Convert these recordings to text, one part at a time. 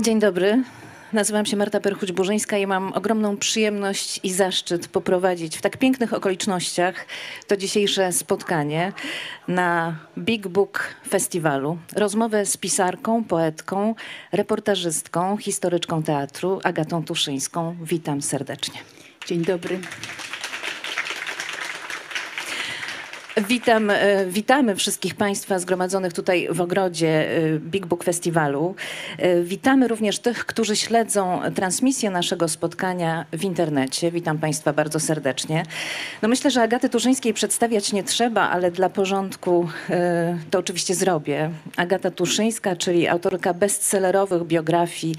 Dzień dobry. Nazywam się Marta Perchuć-Burzyńska i mam ogromną przyjemność i zaszczyt poprowadzić w tak pięknych okolicznościach to dzisiejsze spotkanie na Big Book Festiwalu. Rozmowę z pisarką, poetką, reportażystką, historyczką teatru Agatą Tuszyńską. Witam serdecznie. Dzień dobry. Witam, e, witamy wszystkich Państwa zgromadzonych tutaj w ogrodzie e, Big Book Festiwalu. E, witamy również tych, którzy śledzą transmisję naszego spotkania w internecie. Witam Państwa bardzo serdecznie. No myślę, że Agaty Tuszyńskiej przedstawiać nie trzeba, ale dla porządku to oczywiście zrobię. Agata Tuszyńska, czyli autorka bestsellerowych biografii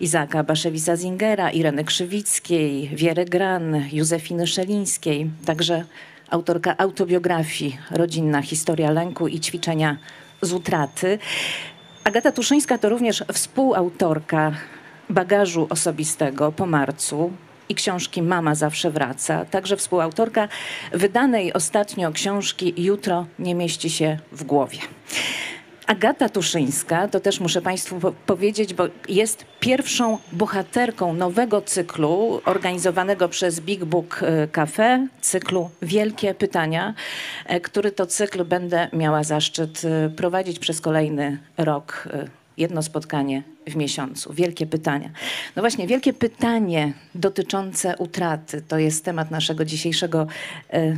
Izaka Baszewisa Zingera, Ireny Krzywickiej, Wiery Gran, Józefiny Szelińskiej, także autorka autobiografii Rodzinna historia lęku i ćwiczenia z utraty. Agata Tuszyńska to również współautorka bagażu osobistego po marcu i książki Mama zawsze wraca, także współautorka wydanej ostatnio książki Jutro nie mieści się w głowie. Agata Tuszyńska, to też muszę Państwu po powiedzieć, bo jest pierwszą bohaterką nowego cyklu organizowanego przez Big Book e, Cafe, cyklu Wielkie Pytania, e, który to cykl będę miała zaszczyt e, prowadzić przez kolejny rok. Jedno spotkanie w miesiącu. Wielkie pytania. No właśnie, wielkie pytanie dotyczące utraty to jest temat naszego dzisiejszego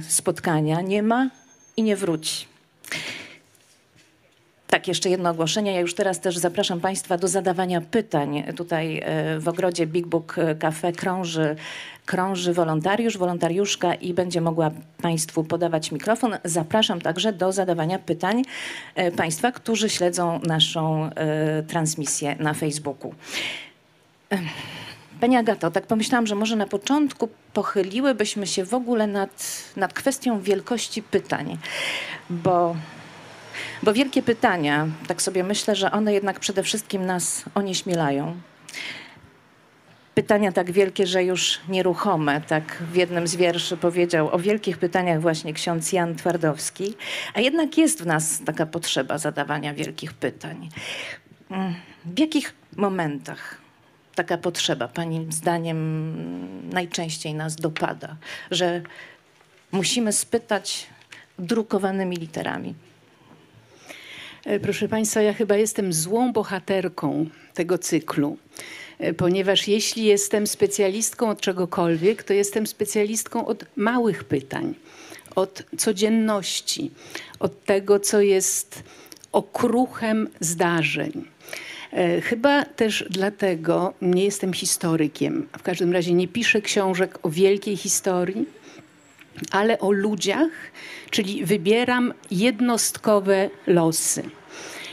spotkania. Nie ma i nie wróci. Tak, jeszcze jedno ogłoszenie. Ja już teraz też zapraszam Państwa do zadawania pytań. Tutaj e, w ogrodzie Big Book Cafe krąży, krąży wolontariusz, wolontariuszka i będzie mogła Państwu podawać mikrofon. Zapraszam także do zadawania pytań e, Państwa, którzy śledzą naszą e, transmisję na Facebooku. Pani Agato, tak pomyślałam, że może na początku pochyliłybyśmy się w ogóle nad, nad kwestią wielkości pytań, bo bo wielkie pytania, tak sobie myślę, że one jednak przede wszystkim nas onieśmielają. Pytania tak wielkie, że już nieruchome, tak w jednym z wierszy powiedział o wielkich pytaniach właśnie ksiądz Jan Twardowski. A jednak jest w nas taka potrzeba zadawania wielkich pytań. Mm, w jakich momentach taka potrzeba, Pani zdaniem, najczęściej nas dopada, że musimy spytać drukowanymi literami? E, proszę Państwa, ja chyba jestem złą bohaterką tego cyklu, e, ponieważ jeśli jestem specjalistką od czegokolwiek, to jestem specjalistką od małych pytań, od codzienności, od tego, co jest okruchem zdarzeń. E, chyba też dlatego nie jestem historykiem. W każdym razie nie piszę książek o wielkiej historii, ale o ludziach, czyli wybieram jednostkowe losy.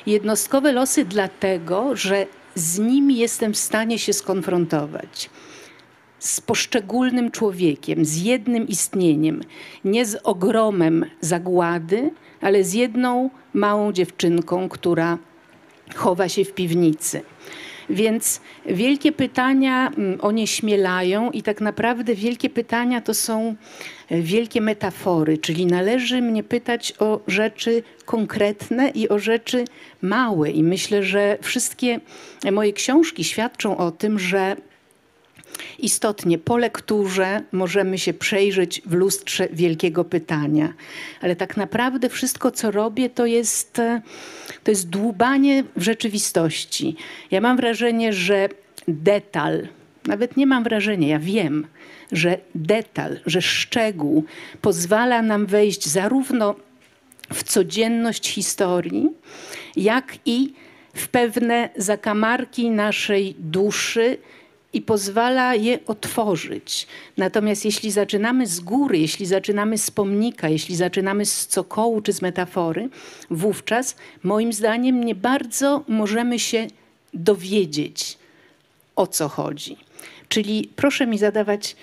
Jednostkowe losy dlatego, że z nimi jestem w stanie się skonfrontować. Z poszczególnym człowiekiem, z jednym istnieniem, nie z ogromem zagłady, ale z jedną małą dziewczynką, która chowa się w piwnicy. Więc wielkie pytania mm, onieśmielają i tak naprawdę wielkie pytania to są wielkie metafory, czyli należy mnie pytać o rzeczy konkretne i o rzeczy małe. I myślę, że wszystkie moje książki świadczą o tym, że Istotnie po lekturze możemy się przejrzeć w lustrze wielkiego pytania, ale tak naprawdę wszystko, co robię, to jest, to jest dłubanie w rzeczywistości. Ja mam wrażenie, że detal, nawet nie mam wrażenia, ja wiem, że detal, że szczegół pozwala nam wejść zarówno w codzienność historii, jak i w pewne zakamarki naszej duszy, i pozwala je otworzyć. Natomiast jeśli zaczynamy z góry, jeśli zaczynamy z pomnika, jeśli zaczynamy z cokołu czy z metafory, wówczas moim zdaniem nie bardzo możemy się dowiedzieć, o co chodzi. Czyli proszę mi zadawać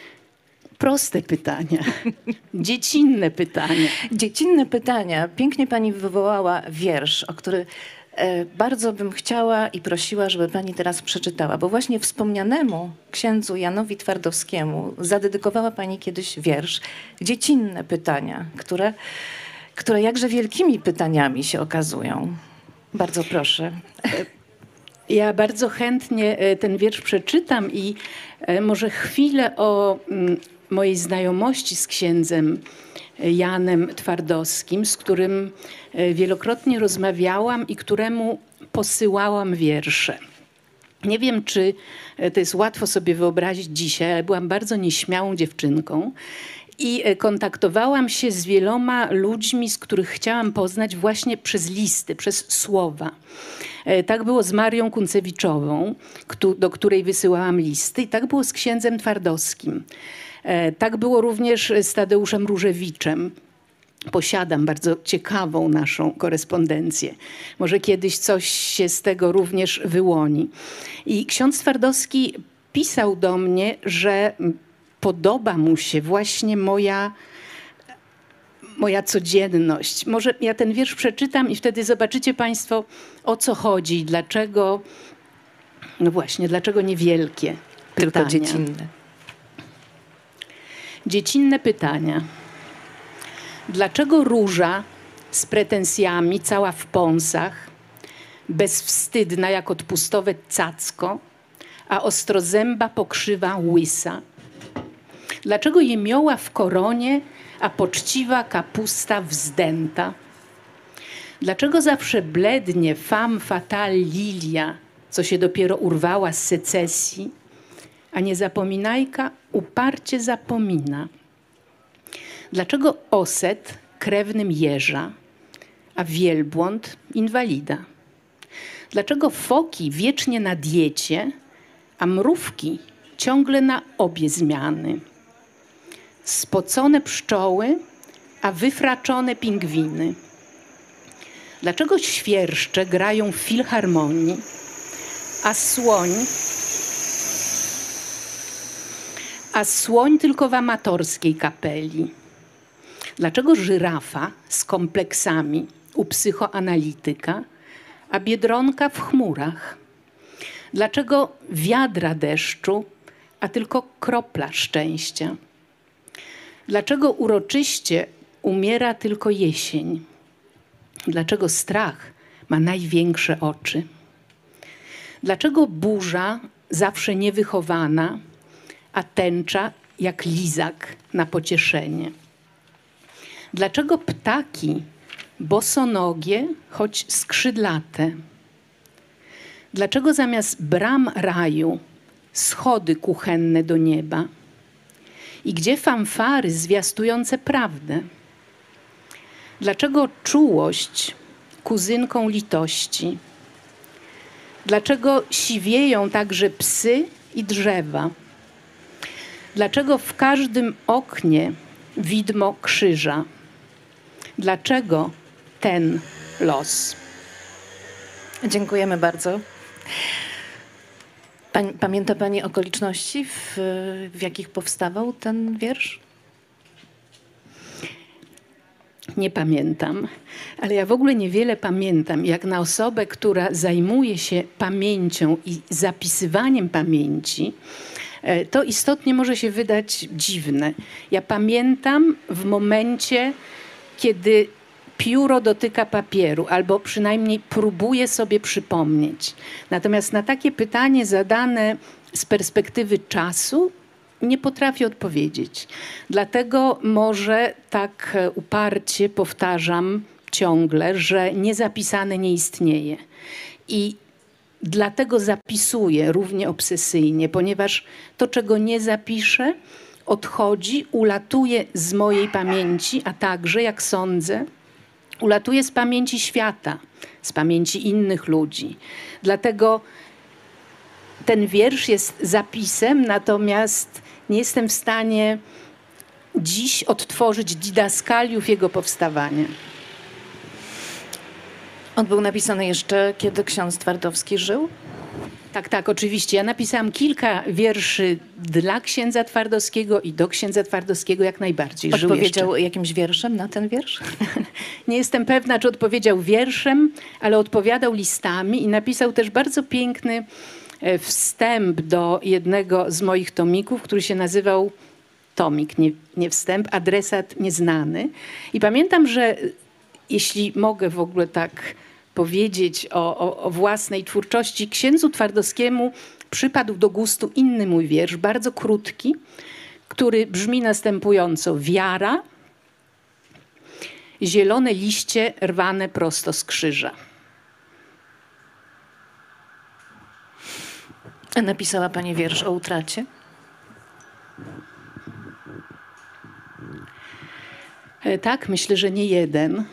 proste pytania, dziecinne pytania. Dziecinne pytania. Pięknie pani wywołała wiersz, o który e, bardzo bym chciała i prosiła, żeby pani teraz przeczytała, bo właśnie wspomnianemu księdzu Janowi Twardowskiemu zadedykowała pani kiedyś wiersz. Dziecinne pytania, które, które jakże wielkimi pytaniami się okazują. Bardzo proszę. Ja bardzo chętnie e, ten wiersz przeczytam i e, może chwilę o mm, mojej znajomości z księdzem e, Janem Twardowskim, z którym wielokrotnie rozmawiałam i któremu posyłałam wiersze. Nie wiem, czy to jest łatwo sobie wyobrazić dzisiaj, ale byłam bardzo nieśmiałą dziewczynką i kontaktowałam się z wieloma ludźmi, z których chciałam poznać właśnie przez listy, przez słowa. E, tak było z Marią Kuncewiczową, do której wysyłałam listy i tak było z księdzem Twardowskim. E, tak było również z Tadeuszem Różewiczem. Posiadam bardzo ciekawą naszą korespondencję. Może kiedyś coś się z tego również wyłoni. I ksiądz Twardowski pisał do mnie, że podoba mu się właśnie moja moja codzienność. Może ja ten wiersz przeczytam i wtedy zobaczycie Państwo, o co chodzi dlaczego, no właśnie, dlaczego niewielkie Tylko pytania. dziecinne. Dziecinne pytania. Dlaczego róża z pretensjami, cała w pąsach, bezwstydna jak odpustowe cacko, a ostrozęba pokrzywa łysa? Dlaczego jemioła w koronie a poczciwa kapusta wzdęta? Dlaczego zawsze blednie fam fatal lilia, co się dopiero urwała z secesji, a nie zapominajka uparcie zapomina? Dlaczego oset krewnym jeża, a wielbłąd inwalida? Dlaczego foki wiecznie na diecie, a mrówki ciągle na obie zmiany? Spocone pszczoły, a wyfraczone pingwiny? Dlaczego świerszcze grają w filharmonii, a słoń, a słoń tylko w amatorskiej kapeli? Dlaczego żyrafa z kompleksami u psychoanalityka, a biedronka w chmurach? Dlaczego wiadra deszczu, a tylko kropla szczęścia? Dlaczego uroczyście umiera tylko jesień? Dlaczego strach ma największe oczy? Dlaczego burza zawsze niewychowana, a tęcza jak lizak na pocieszenie? Dlaczego ptaki bosonogie, choć skrzydlate? Dlaczego zamiast bram raju schody kuchenne do nieba? I gdzie fanfary zwiastujące prawdę? Dlaczego czułość kuzynką litości? Dlaczego siwieją także psy i drzewa? Dlaczego w każdym oknie widmo krzyża? Dlaczego ten los? Dziękujemy bardzo. Pamięta Pani okoliczności, w, w jakich powstawał ten wiersz? Nie pamiętam, ale ja w ogóle niewiele pamiętam. Jak na osobę, która zajmuje się pamięcią i zapisywaniem pamięci, e, to istotnie może się wydać dziwne. Ja pamiętam w momencie, kiedy pióro dotyka papieru, albo przynajmniej próbuje sobie przypomnieć. Natomiast na takie pytanie zadane z perspektywy czasu nie potrafię odpowiedzieć. Dlatego może tak uparcie powtarzam ciągle, że niezapisane nie istnieje. I dlatego zapisuję równie obsesyjnie, ponieważ to, czego nie zapiszę, odchodzi, ulatuje z mojej pamięci, a także, jak sądzę, ulatuje z pamięci świata, z pamięci innych ludzi. Dlatego ten wiersz jest zapisem, natomiast nie jestem w stanie dziś odtworzyć didaskaliów jego powstawania. On był napisany jeszcze, kiedy ksiądz Twardowski żył? Tak, tak, oczywiście. Ja napisałam kilka wierszy dla księdza Twardowskiego i do księdza Twardowskiego jak najbardziej. Odpowiedział jakimś wierszem na ten wiersz? Nie jestem pewna, czy odpowiedział wierszem, ale odpowiadał listami i napisał też bardzo piękny e, wstęp do jednego z moich tomików, który się nazywał tomik, nie, nie wstęp, adresat nieznany. I pamiętam, że jeśli mogę w ogóle tak powiedzieć o, o, o własnej twórczości, księdzu Twardowskiemu przypadł do gustu inny mój wiersz, bardzo krótki, który brzmi następująco. Wiara, zielone liście rwane prosto z krzyża. Napisała pani wiersz o utracie? E, Tak, myślę, że nie jeden.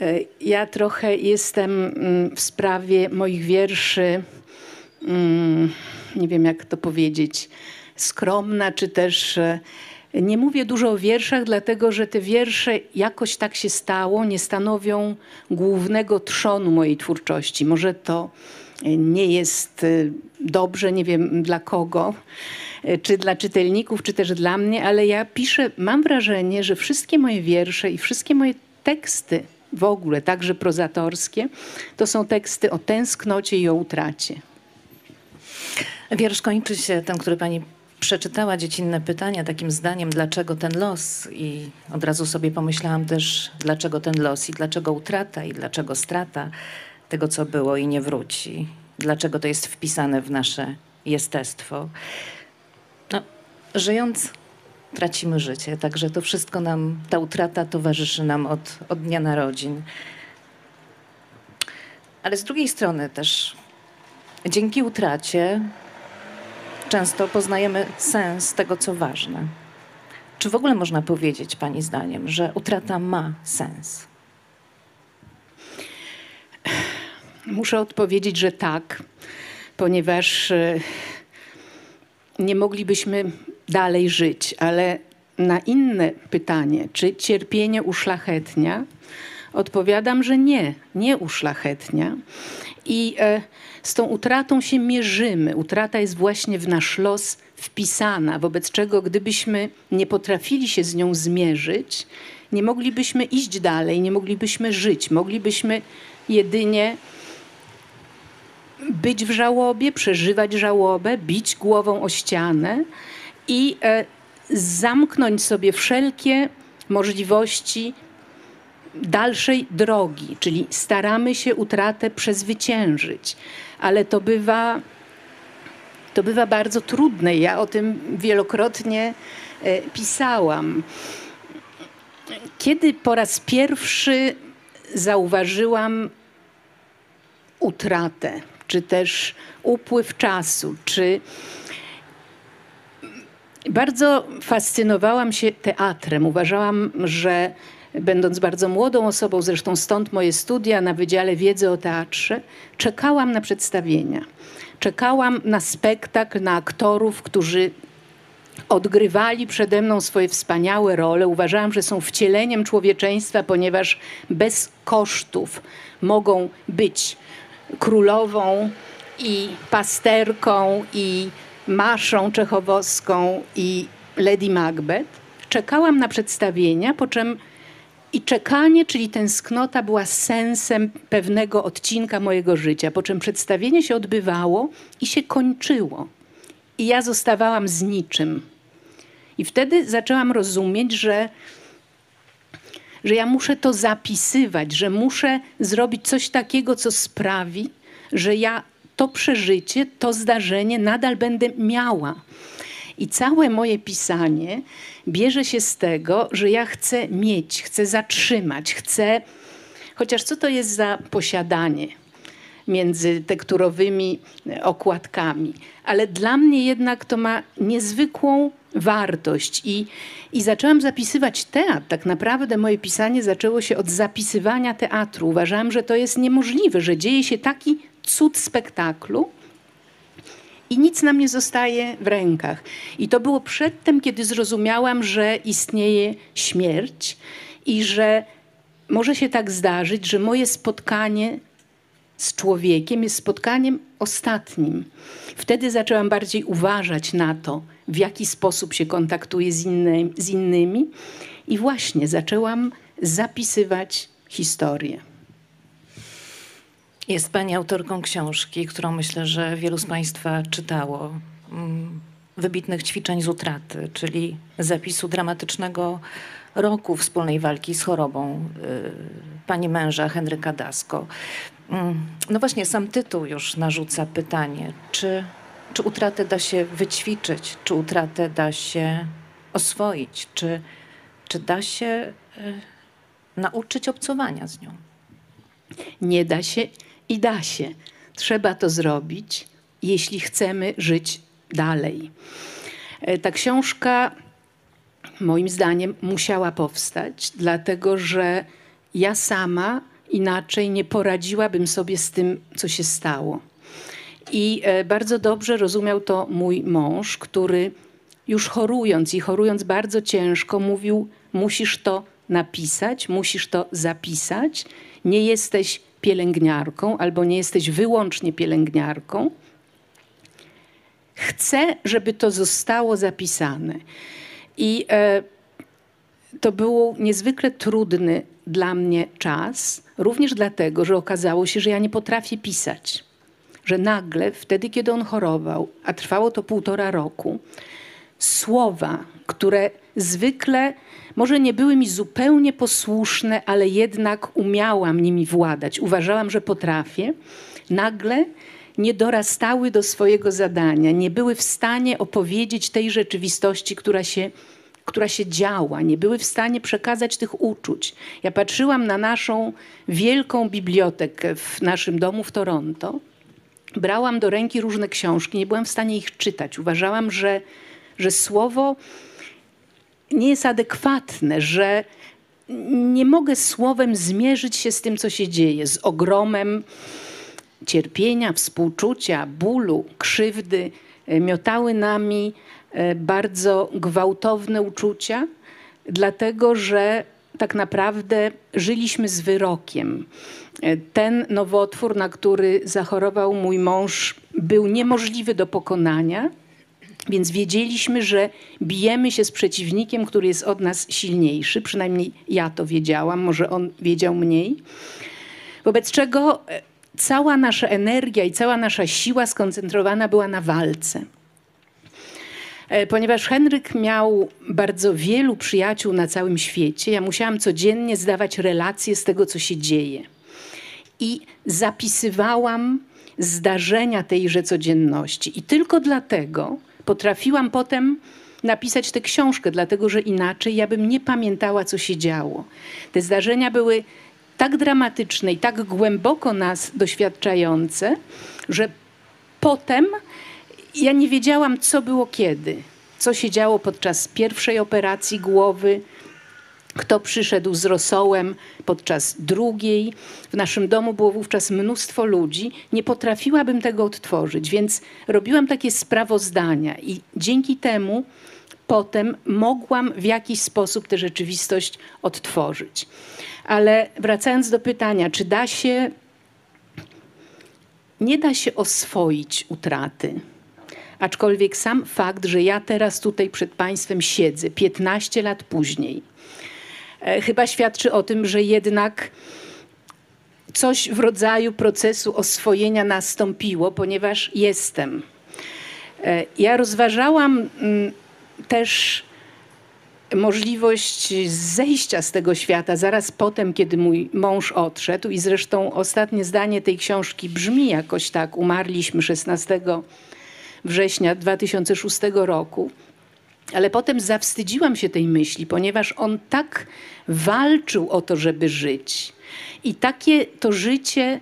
E, Ja trochę jestem mm, w sprawie moich wierszy, mm, nie wiem jak to powiedzieć, skromna, czy też e, nie mówię dużo o wierszach, dlatego że te wiersze jakoś tak się stało, nie stanowią głównego trzonu mojej twórczości. Może to e, nie jest dobrze, nie wiem dla kogo, czy dla czytelników, czy też dla mnie, ale ja piszę, mam wrażenie, że wszystkie moje wiersze i wszystkie moje teksty w ogóle, także prozatorskie, to są teksty o tęsknocie i o utracie. Wiersz kończy się, ten, który pani przeczytała, dziecinne pytania, takim zdaniem, dlaczego ten los? I od razu sobie pomyślałam też, dlaczego ten los i dlaczego utrata i dlaczego strata tego, co było i nie wróci. Dlaczego to jest wpisane w nasze jestestwo. No, żyjąc, tracimy życie, także to wszystko nam, ta utrata towarzyszy nam od, od dnia narodzin. Ale z drugiej strony też dzięki utracie często poznajemy sens tego, co ważne. Czy w ogóle można powiedzieć, Pani zdaniem, że utrata ma sens? Muszę odpowiedzieć, że tak, ponieważ e, nie moglibyśmy dalej żyć, ale na inne pytanie, czy cierpienie uszlachetnia, odpowiadam, że nie, nie uszlachetnia. I e, z tą utratą się mierzymy. Utrata jest właśnie w nasz los wpisana, wobec czego gdybyśmy nie potrafili się z nią zmierzyć, nie moglibyśmy iść dalej, nie moglibyśmy żyć, moglibyśmy jedynie być w żałobie, przeżywać żałobę, bić głową o ścianę i e, zamknąć sobie wszelkie możliwości dalszej drogi, czyli staramy się utratę przezwyciężyć, ale to bywa, to bywa bardzo trudne. Ja o tym wielokrotnie e, pisałam. Kiedy po raz pierwszy zauważyłam utratę, czy też upływ czasu, czy bardzo fascynowałam się teatrem. Uważałam, że będąc bardzo młodą osobą, zresztą stąd moje studia na Wydziale Wiedzy o Teatrze, czekałam na przedstawienia. Czekałam na spektakl, na aktorów, którzy odgrywali przede mną swoje wspaniałe role. Uważałam, że są wcieleniem człowieczeństwa, ponieważ bez kosztów mogą być królową i pasterką i maszą czechowoską i Lady Macbeth. Czekałam na przedstawienia, po czym i czekanie, czyli tęsknota była sensem pewnego odcinka mojego życia, po czym przedstawienie się odbywało i się kończyło. I ja zostawałam z niczym. I wtedy zaczęłam rozumieć, że, że ja muszę to zapisywać, że muszę zrobić coś takiego, co sprawi, że ja to przeżycie, to zdarzenie nadal będę miała. I całe moje pisanie bierze się z tego, że ja chcę mieć, chcę zatrzymać, chcę. Chociaż co to jest za posiadanie między tekturowymi okładkami? Ale dla mnie jednak to ma niezwykłą wartość. I, I zaczęłam zapisywać teatr. Tak naprawdę moje pisanie zaczęło się od zapisywania teatru. Uważałam, że to jest niemożliwe, że dzieje się taki cud spektaklu i nic nam nie zostaje w rękach. I to było przedtem, kiedy zrozumiałam, że istnieje śmierć i że może się tak zdarzyć, że moje spotkanie z człowiekiem jest spotkaniem ostatnim. Wtedy zaczęłam bardziej uważać na to, w jaki sposób się kontaktuję z, inny, z innymi, i właśnie zaczęłam zapisywać historię. Jest Pani autorką książki, którą myślę, że wielu z Państwa czytało. Mm, wybitnych ćwiczeń z utraty, czyli zapisu dramatycznego roku wspólnej walki z chorobą y, pani męża Henryka Dasko. Mm, no właśnie, sam tytuł już narzuca pytanie, czy, czy utratę da się wyćwiczyć, czy utratę da się oswoić, czy, czy da się y, nauczyć obcowania z nią? Nie da się i da się. Trzeba to zrobić, jeśli chcemy żyć dalej. E, ta książka, moim zdaniem, musiała powstać, dlatego że ja sama inaczej nie poradziłabym sobie z tym, co się stało. I e, bardzo dobrze rozumiał to mój mąż, który już chorując i chorując bardzo ciężko, mówił: Musisz to napisać, musisz to zapisać. Nie jesteś pielęgniarką albo nie jesteś wyłącznie pielęgniarką. Chcę, żeby to zostało zapisane. I e, to był niezwykle trudny dla mnie czas, również dlatego, że okazało się, że ja nie potrafię pisać. Że nagle, wtedy, kiedy on chorował, a trwało to półtora roku, słowa, które zwykle może nie były mi zupełnie posłuszne, ale jednak umiałam nimi władać. Uważałam, że potrafię. Nagle nie dorastały do swojego zadania, nie były w stanie opowiedzieć tej rzeczywistości, która się, która się działa, nie były w stanie przekazać tych uczuć. Ja patrzyłam na naszą wielką bibliotekę w naszym domu w Toronto. Brałam do ręki różne książki, nie byłam w stanie ich czytać. Uważałam, że, że słowo nie jest adekwatne, że nie mogę słowem zmierzyć się z tym, co się dzieje, z ogromem cierpienia, współczucia, bólu, krzywdy. E, miotały nami e, bardzo gwałtowne uczucia, dlatego że tak naprawdę żyliśmy z wyrokiem. E, ten nowotwór, na który zachorował mój mąż, był niemożliwy do pokonania więc wiedzieliśmy, że bijemy się z przeciwnikiem, który jest od nas silniejszy. Przynajmniej ja to wiedziałam, może on wiedział mniej. Wobec czego e, cała nasza energia i cała nasza siła skoncentrowana była na walce. E, ponieważ Henryk miał bardzo wielu przyjaciół na całym świecie, ja musiałam codziennie zdawać relacje z tego, co się dzieje. I zapisywałam zdarzenia tejże codzienności. I tylko dlatego, potrafiłam potem napisać tę książkę, dlatego że inaczej ja bym nie pamiętała, co się działo. Te zdarzenia były tak dramatyczne i tak głęboko nas doświadczające, że potem ja nie wiedziałam, co było kiedy. Co się działo podczas pierwszej operacji głowy, kto przyszedł z rosołem podczas drugiej. W naszym domu było wówczas mnóstwo ludzi. Nie potrafiłabym tego odtworzyć, więc robiłam takie sprawozdania i dzięki temu potem mogłam w jakiś sposób tę rzeczywistość odtworzyć. Ale wracając do pytania, czy da się, nie da się oswoić utraty. Aczkolwiek sam fakt, że ja teraz tutaj przed Państwem siedzę, 15 lat później, chyba świadczy o tym, że jednak coś w rodzaju procesu oswojenia nastąpiło, ponieważ jestem. E, ja rozważałam mm, też możliwość zejścia z tego świata zaraz potem, kiedy mój mąż odszedł. I zresztą ostatnie zdanie tej książki brzmi jakoś tak: Umarliśmy 16 września 2006 roku. Ale potem zawstydziłam się tej myśli, ponieważ on tak walczył o to, żeby żyć. I takie to życie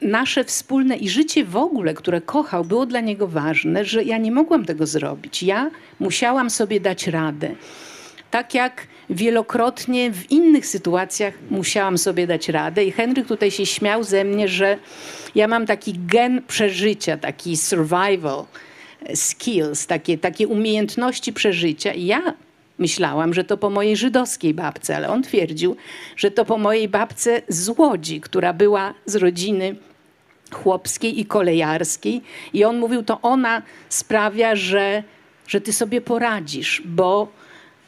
nasze wspólne i życie w ogóle, które kochał, było dla niego ważne, że ja nie mogłam tego zrobić. Ja musiałam sobie dać radę. Tak jak wielokrotnie w innych sytuacjach musiałam sobie dać radę. I Henryk tutaj się śmiał ze mnie, że ja mam taki gen przeżycia, taki survival skills, takie, takie umiejętności przeżycia. I ja myślałam, że to po mojej żydowskiej babce, ale on twierdził, że to po mojej babce z Łodzi, która była z rodziny chłopskiej i kolejarskiej. I on mówił, to ona sprawia, że, że ty sobie poradzisz, bo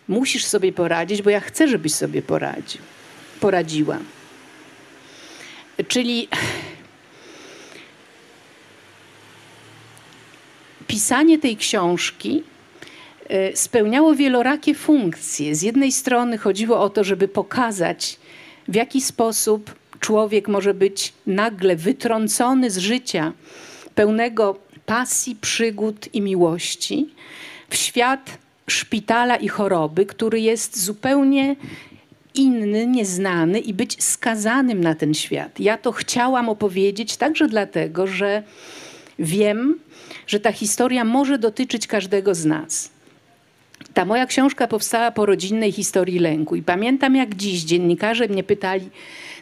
musisz sobie poradzić, bo ja chcę, żebyś sobie poradził, poradziła. Czyli pisanie tej książki e, spełniało wielorakie funkcje. Z jednej strony chodziło o to, żeby pokazać, w jaki sposób człowiek może być nagle wytrącony z życia pełnego pasji, przygód i miłości w świat szpitala i choroby, który jest zupełnie inny, nieznany i być skazanym na ten świat. Ja to chciałam opowiedzieć także dlatego, że wiem, że ta historia może dotyczyć każdego z nas. Ta moja książka powstała po rodzinnej historii lęku i pamiętam jak dziś dziennikarze mnie pytali,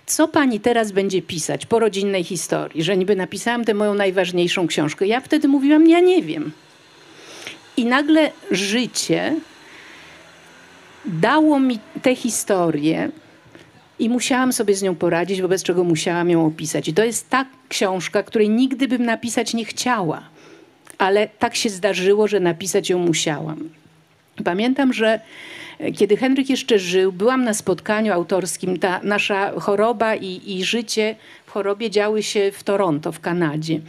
co pani teraz będzie pisać po rodzinnej historii, że niby napisałam tę moją najważniejszą książkę. Ja wtedy mówiłam, ja nie wiem. I nagle życie dało mi tę historię i musiałam sobie z nią poradzić, wobec czego musiałam ją opisać. I to jest ta książka, której nigdy bym napisać nie chciała, ale tak się zdarzyło, że napisać ją musiałam. Pamiętam, że kiedy Henryk jeszcze żył, byłam na spotkaniu autorskim. Ta nasza choroba i, i życie w chorobie działy się w Toronto, w Kanadzie.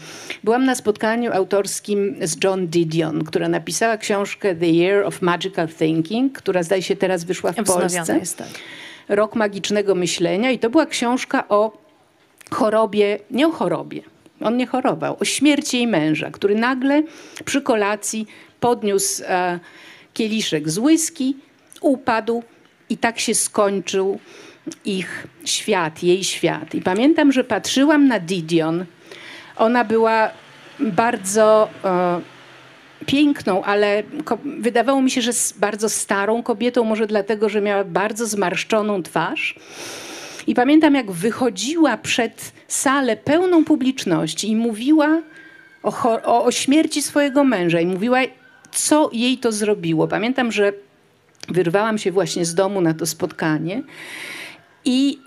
Byłam na spotkaniu autorskim z John Didion, która napisała książkę The Year of Magical Thinking, która zdaje się teraz wyszła w Polsce. Jest, tak. Rok magicznego myślenia i to była książka o chorobie, nie o chorobie, on nie chorował, o śmierci jej męża, który nagle przy kolacji podniósł e, kieliszek z whisky upadł i tak się skończył ich świat, jej świat. I pamiętam, że patrzyłam na Didion. Ona była bardzo e, piękną, ale wydawało mi się, że bardzo starą kobietą, może dlatego, że miała bardzo zmarszczoną twarz. I pamiętam, jak wychodziła przed salę pełną publiczności i mówiła o, o, o śmierci swojego męża i mówiła, co jej to zrobiło. Pamiętam, że Wyrwałam się właśnie z domu na to spotkanie i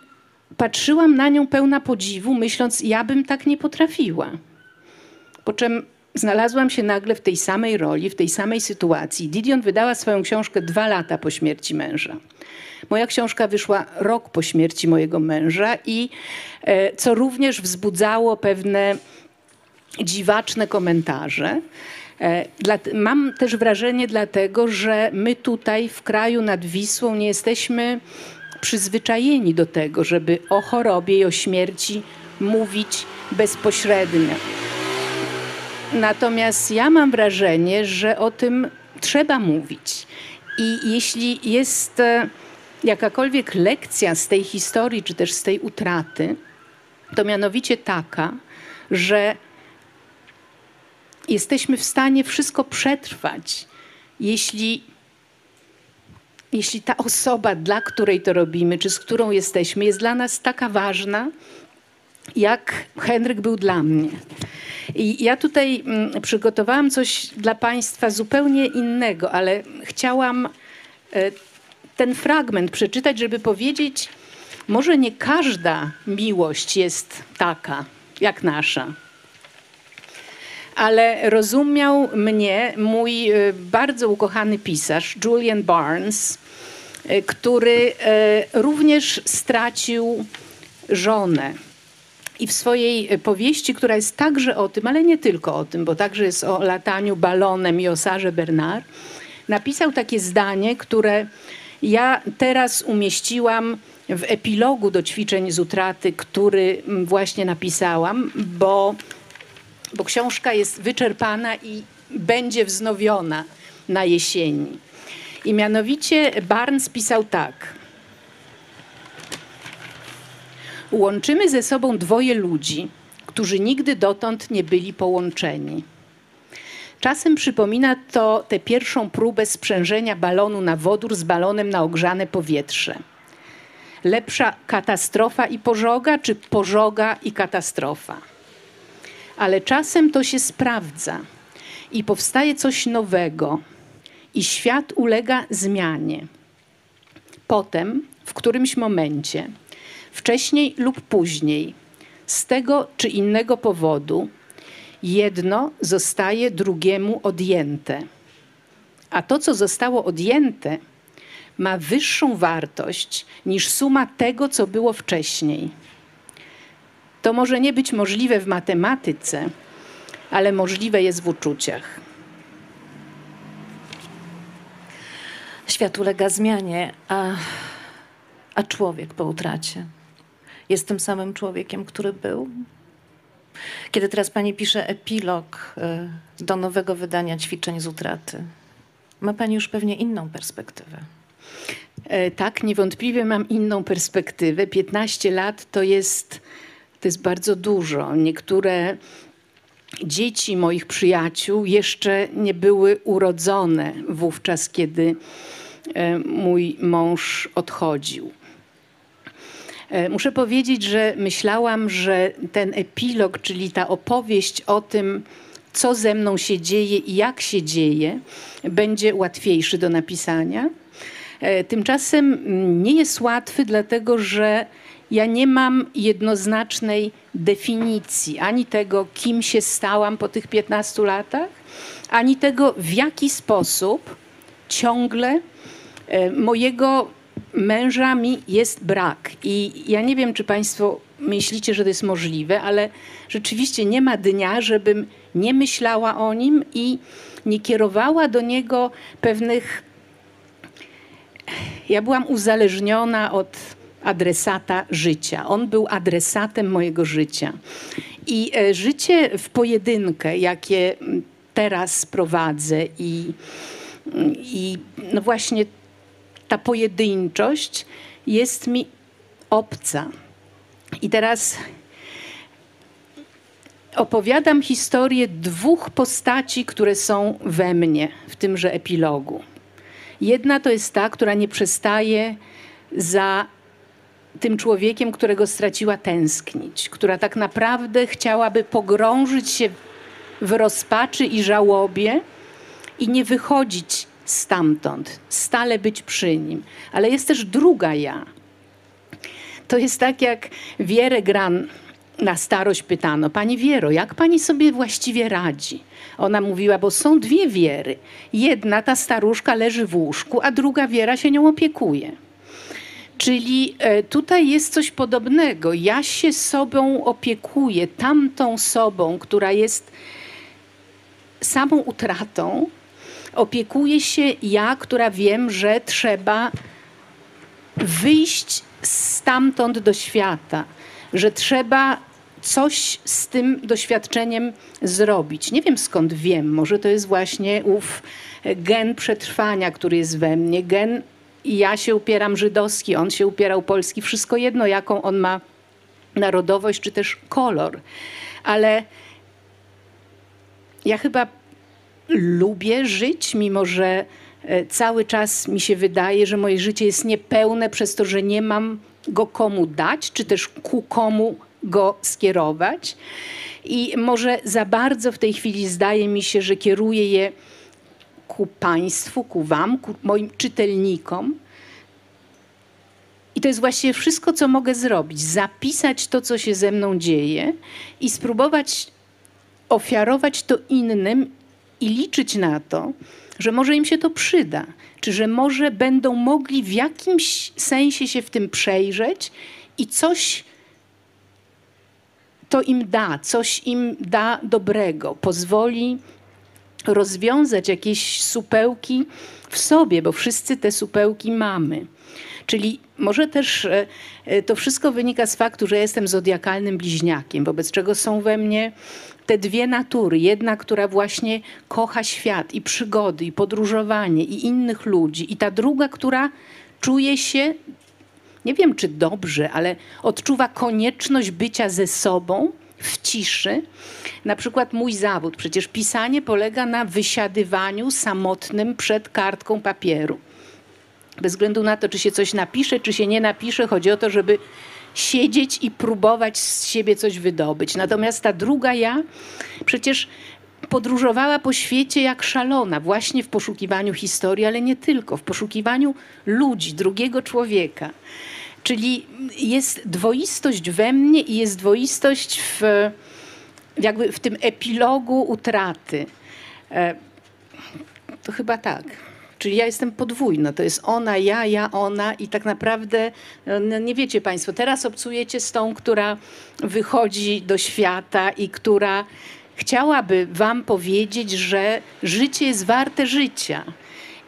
patrzyłam na nią pełna podziwu, myśląc, ja bym tak nie potrafiła. Po czym znalazłam się nagle w tej samej roli, w tej samej sytuacji. Didion wydała swoją książkę dwa lata po śmierci męża. Moja książka wyszła rok po śmierci mojego męża i e, co również wzbudzało pewne dziwaczne komentarze. E, mam też wrażenie dlatego, że my tutaj w kraju nad Wisłą nie jesteśmy przyzwyczajeni do tego, żeby o chorobie i o śmierci mówić bezpośrednio. Natomiast ja mam wrażenie, że o tym trzeba mówić. I jeśli jest e, jakakolwiek lekcja z tej historii, czy też z tej utraty, to mianowicie taka, że jesteśmy w stanie wszystko przetrwać, jeśli, jeśli ta osoba, dla której to robimy, czy z którą jesteśmy, jest dla nas taka ważna, jak Henryk był dla mnie. I ja tutaj mm, przygotowałam coś dla Państwa zupełnie innego, ale chciałam e, ten fragment przeczytać, żeby powiedzieć, może nie każda miłość jest taka jak nasza ale rozumiał mnie mój e, bardzo ukochany pisarz Julian Barnes, e, który również stracił żonę. I w swojej powieści, która jest także o tym, ale nie tylko o tym, bo także jest o lataniu balonem i o Sarze Bernard, napisał takie zdanie, które ja teraz umieściłam w epilogu do ćwiczeń z utraty, który właśnie napisałam, bo bo książka jest wyczerpana i będzie wznowiona na jesieni. I mianowicie Barnes pisał tak. Łączymy ze sobą dwoje ludzi, którzy nigdy dotąd nie byli połączeni. Czasem przypomina to tę pierwszą próbę sprzężenia balonu na wodór z balonem na ogrzane powietrze. Lepsza katastrofa i pożoga, czy pożoga i katastrofa? ale czasem to się sprawdza i powstaje coś nowego, i świat ulega zmianie. Potem, w którymś momencie, wcześniej lub później, z tego czy innego powodu jedno zostaje drugiemu odjęte. A to, co zostało odjęte, ma wyższą wartość niż suma tego, co było wcześniej. To może nie być możliwe w matematyce, ale możliwe jest w uczuciach. Świat ulega zmianie, a, a człowiek po utracie jest tym samym człowiekiem, który był? Kiedy teraz pani pisze epilog y, do nowego wydania ćwiczeń z utraty, ma pani już pewnie inną perspektywę. E, tak, niewątpliwie mam inną perspektywę. 15 lat to jest, to jest bardzo dużo. Niektóre dzieci moich przyjaciół jeszcze nie były urodzone wówczas, kiedy e, mój mąż odchodził. E, muszę powiedzieć, że myślałam, że ten epilog, czyli ta opowieść o tym, co ze mną się dzieje i jak się dzieje, będzie łatwiejszy do napisania. E, tymczasem nie jest łatwy, dlatego że ja nie mam jednoznacznej definicji ani tego, kim się stałam po tych 15 latach, ani tego, w jaki sposób ciągle e, mojego męża mi jest brak. I ja nie wiem, czy Państwo myślicie, że to jest możliwe, ale rzeczywiście nie ma dnia, żebym nie myślała o nim i nie kierowała do niego pewnych. Ja byłam uzależniona od adresata życia. On był adresatem mojego życia. I e, życie w pojedynkę, jakie teraz prowadzę i, i no właśnie ta pojedynczość jest mi obca. I teraz opowiadam historię dwóch postaci, które są we mnie w tymże epilogu. Jedna to jest ta, która nie przestaje za tym człowiekiem, którego straciła tęsknić, która tak naprawdę chciałaby pogrążyć się w rozpaczy i żałobie i nie wychodzić stamtąd, stale być przy nim. Ale jest też druga ja. To jest tak, jak Wierę Gran na starość pytano, Pani Wiero, jak Pani sobie właściwie radzi? Ona mówiła, bo są dwie Wiery. Jedna, ta staruszka leży w łóżku, a druga Wiera się nią opiekuje. Czyli e, tutaj jest coś podobnego. Ja się sobą opiekuję, tamtą sobą, która jest samą utratą, opiekuję się ja, która wiem, że trzeba wyjść stamtąd do świata, że trzeba coś z tym doświadczeniem zrobić. Nie wiem skąd wiem, może to jest właśnie ów gen przetrwania, który jest we mnie, gen ja się upieram żydowski, on się upierał polski, wszystko jedno, jaką on ma narodowość czy też kolor. Ale ja chyba lubię żyć, mimo że e, cały czas mi się wydaje, że moje życie jest niepełne przez to, że nie mam go komu dać, czy też ku komu go skierować. I może za bardzo w tej chwili zdaje mi się, że kieruję je ku Państwu, ku Wam, ku moim czytelnikom. I to jest właściwie wszystko, co mogę zrobić. Zapisać to, co się ze mną dzieje i spróbować ofiarować to innym i liczyć na to, że może im się to przyda, czy że może będą mogli w jakimś sensie się w tym przejrzeć i coś to im da, coś im da dobrego, pozwoli rozwiązać jakieś supełki w sobie, bo wszyscy te supełki mamy. Czyli może też e, e, to wszystko wynika z faktu, że jestem zodiakalnym bliźniakiem, wobec czego są we mnie te dwie natury. Jedna, która właśnie kocha świat i przygody, i podróżowanie, i innych ludzi, i ta druga, która czuje się, nie wiem czy dobrze, ale odczuwa konieczność bycia ze sobą w ciszy. Na przykład mój zawód, przecież pisanie polega na wysiadywaniu samotnym przed kartką papieru. Bez względu na to, czy się coś napisze, czy się nie napisze, chodzi o to, żeby siedzieć i próbować z siebie coś wydobyć. Natomiast ta druga ja przecież podróżowała po świecie jak szalona, właśnie w poszukiwaniu historii, ale nie tylko, w poszukiwaniu ludzi, drugiego człowieka. Czyli jest dwoistość we mnie i jest dwoistość w, jakby w tym epilogu utraty. E, to chyba tak. Czyli ja jestem podwójna. To jest ona, ja, ja, ona i tak naprawdę, no nie wiecie Państwo, teraz obcujecie z tą, która wychodzi do świata i która chciałaby Wam powiedzieć, że życie jest warte życia.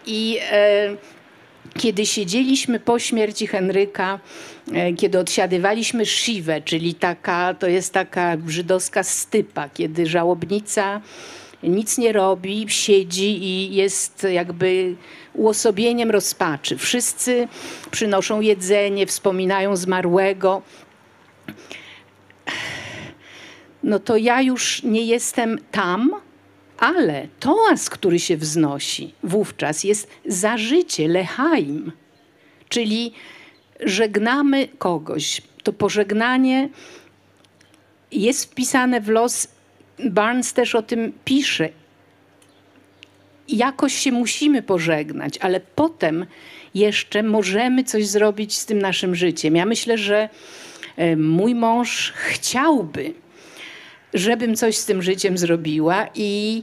I e, kiedy siedzieliśmy po śmierci Henryka, e, kiedy odsiadywaliśmy Shiwę, czyli taka, to jest taka żydowska stypa, kiedy żałobnica nic nie robi, siedzi i jest jakby uosobieniem rozpaczy. Wszyscy przynoszą jedzenie, wspominają zmarłego. No to ja już nie jestem tam, ale toas, który się wznosi wówczas jest za życie, lechaim, czyli żegnamy kogoś. To pożegnanie jest wpisane w los Barnes też o tym pisze. Jakoś się musimy pożegnać, ale potem jeszcze możemy coś zrobić z tym naszym życiem. Ja myślę, że e, mój mąż chciałby, żebym coś z tym życiem zrobiła i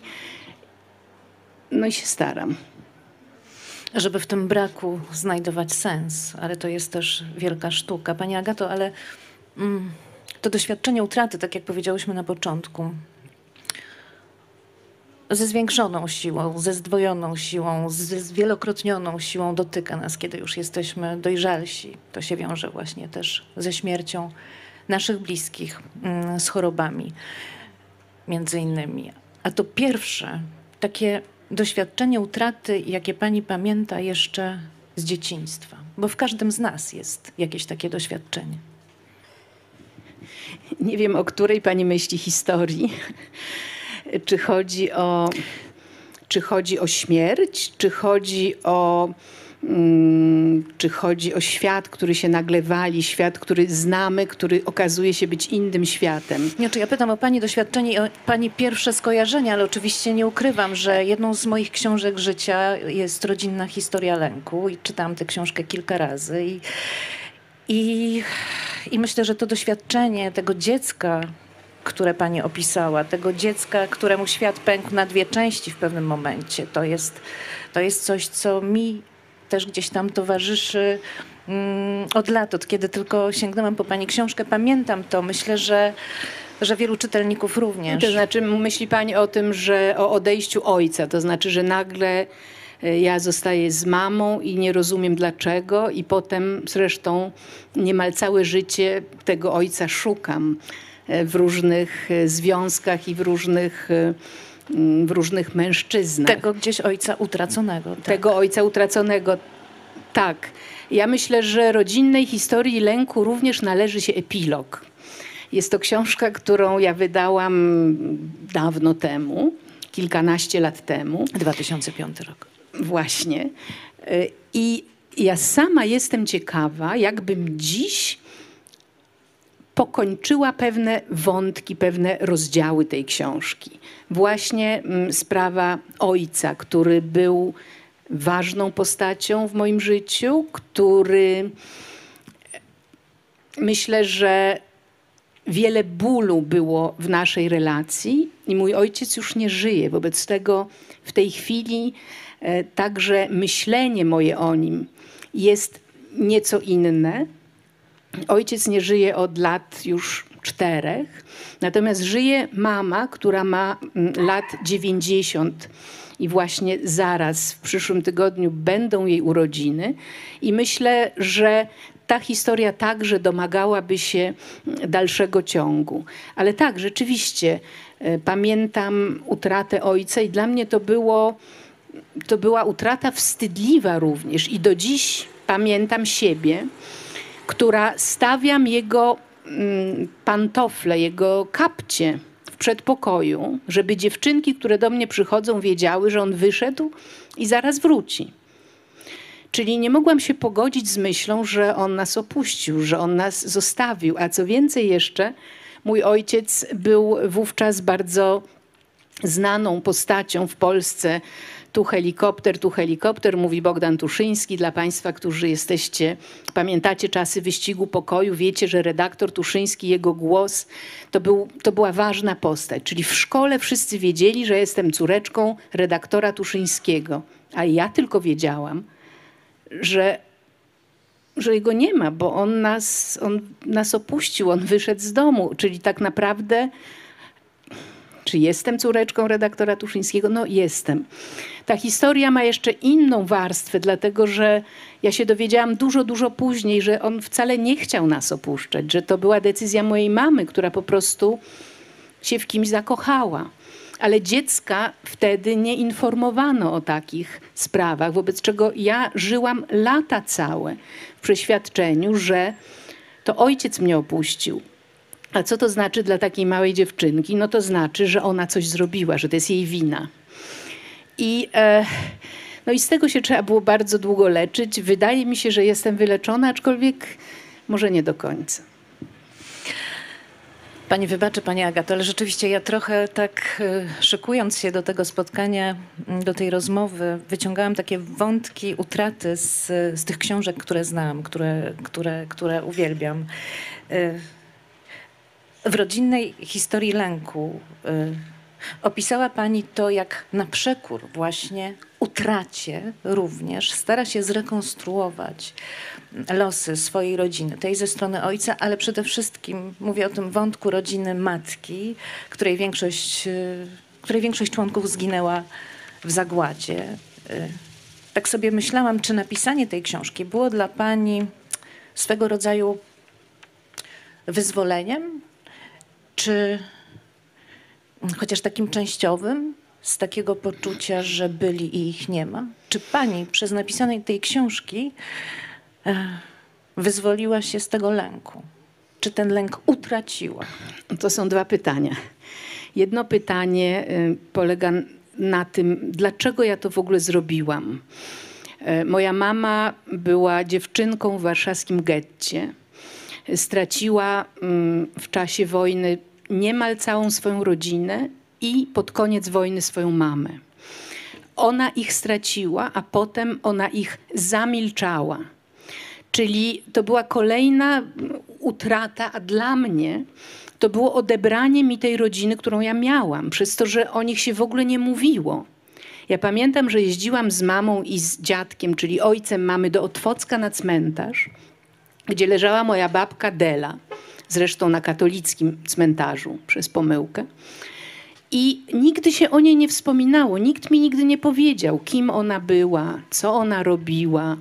no i się staram. Żeby w tym braku znajdować sens, ale to jest też wielka sztuka. Pani Agato, ale mm, to doświadczenie utraty, tak jak powiedziałyśmy na początku, ze zwiększoną siłą, ze zdwojoną siłą, ze zwielokrotnioną siłą dotyka nas, kiedy już jesteśmy dojrzalsi. To się wiąże właśnie też ze śmiercią naszych bliskich, mm, z chorobami między innymi. A to pierwsze takie doświadczenie utraty, jakie pani pamięta jeszcze z dzieciństwa, bo w każdym z nas jest jakieś takie doświadczenie. Nie wiem, o której pani myśli historii czy chodzi o, czy chodzi o śmierć, czy chodzi o mm, czy chodzi o świat, który się nagle wali, świat, który znamy, który okazuje się być innym światem. Nie, czy ja pytam o Pani doświadczenie i o Pani pierwsze skojarzenia, ale oczywiście nie ukrywam, że jedną z moich książek życia jest rodzinna historia lęku i czytałam tę książkę kilka razy i, i, i myślę, że to doświadczenie tego dziecka, które pani opisała, tego dziecka, któremu świat pękł na dwie części w pewnym momencie. To jest, to jest coś, co mi też gdzieś tam towarzyszy mm, od lat, od kiedy tylko sięgnęłam po pani książkę. Pamiętam to. Myślę, że że wielu czytelników również. To znaczy, myśli Pani o tym, że o odejściu ojca, to znaczy, że nagle e, ja zostaję z mamą i nie rozumiem dlaczego, i potem zresztą niemal całe życie tego ojca szukam w różnych e, związkach i w różnych e, w różnych mężczyznach. Tego gdzieś ojca utraconego. Tak. Tego ojca utraconego, tak. Ja myślę, że rodzinnej historii lęku również należy się epilog. Jest to książka, którą ja wydałam dawno temu, kilkanaście lat temu. 2005 rok. Właśnie. E, I ja sama jestem ciekawa, jakbym dziś pokończyła pewne wątki, pewne rozdziały tej książki. Właśnie mm, sprawa ojca, który był ważną postacią w moim życiu, który myślę, że wiele bólu było w naszej relacji i mój ojciec już nie żyje. Wobec tego w tej chwili e, także myślenie moje o nim jest nieco inne. Ojciec nie żyje od lat już czterech, natomiast żyje mama, która ma mm, lat 90 i właśnie zaraz w przyszłym tygodniu będą jej urodziny. I myślę, że ta historia także domagałaby się mm, dalszego ciągu. Ale tak, rzeczywiście e, pamiętam utratę ojca i dla mnie to było. To była utrata wstydliwa również i do dziś pamiętam siebie, która stawiam jego mm, pantofle, jego kapcie w przedpokoju, żeby dziewczynki, które do mnie przychodzą, wiedziały, że on wyszedł i zaraz wróci. Czyli nie mogłam się pogodzić z myślą, że on nas opuścił, że on nas zostawił. A co więcej jeszcze, mój ojciec był wówczas bardzo znaną postacią w Polsce tu helikopter, tu helikopter, mówi Bogdan Tuszyński. Dla Państwa, którzy jesteście, pamiętacie czasy wyścigu pokoju, wiecie, że redaktor Tuszyński, jego głos to, był, to była ważna postać. Czyli w szkole wszyscy wiedzieli, że jestem córeczką redaktora Tuszyńskiego. A ja tylko wiedziałam, że że jego nie ma, bo on nas, on nas opuścił, on wyszedł z domu. Czyli tak naprawdę, czy jestem córeczką redaktora Tuszyńskiego? No jestem. Ta historia ma jeszcze inną warstwę, dlatego że ja się dowiedziałam dużo, dużo później, że on wcale nie chciał nas opuszczać, że to była decyzja mojej mamy, która po prostu się w kimś zakochała ale dziecka wtedy nie informowano o takich sprawach, wobec czego ja żyłam lata całe w przeświadczeniu, że to ojciec mnie opuścił. A co to znaczy dla takiej małej dziewczynki? No to znaczy, że ona coś zrobiła, że to jest jej wina. I, e, no i z tego się trzeba było bardzo długo leczyć. Wydaje mi się, że jestem wyleczona, aczkolwiek może nie do końca. Pani wybaczy, Pani Agato, ale rzeczywiście ja trochę tak y, szykując się do tego spotkania, mm, do tej rozmowy, wyciągałam takie wątki utraty z, z tych książek, które znam, które, które, które uwielbiam. Y, w rodzinnej historii lęku opisała Pani to, jak na przekór właśnie utracie również stara się zrekonstruować losy swojej rodziny, tej ze strony ojca, ale przede wszystkim mówię o tym wątku rodziny matki, której większość, y, której większość członków zginęła w zagładzie. Y, tak sobie myślałam, czy napisanie tej książki było dla pani swego rodzaju wyzwoleniem, czy chociaż takim częściowym, z takiego poczucia, że byli i ich nie ma? Czy pani przez napisanie tej książki wyzwoliła się z tego lęku? Czy ten lęk utraciła? To są dwa pytania. Jedno pytanie y, polega na tym, dlaczego ja to w ogóle zrobiłam. Y, moja mama była dziewczynką w warszawskim getcie. Straciła mm, w czasie wojny niemal całą swoją rodzinę i pod koniec wojny swoją mamę. Ona ich straciła, a potem ona ich zamilczała. Czyli to była kolejna utrata, a dla mnie to było odebranie mi tej rodziny, którą ja miałam, przez to, że o nich się w ogóle nie mówiło. Ja pamiętam, że jeździłam z mamą i z dziadkiem, czyli ojcem mamy, do Otwocka na cmentarz, gdzie leżała moja babka Dela, zresztą na katolickim cmentarzu przez pomyłkę. I nigdy się o niej nie wspominało, nikt mi nigdy nie powiedział, kim ona była, co ona robiła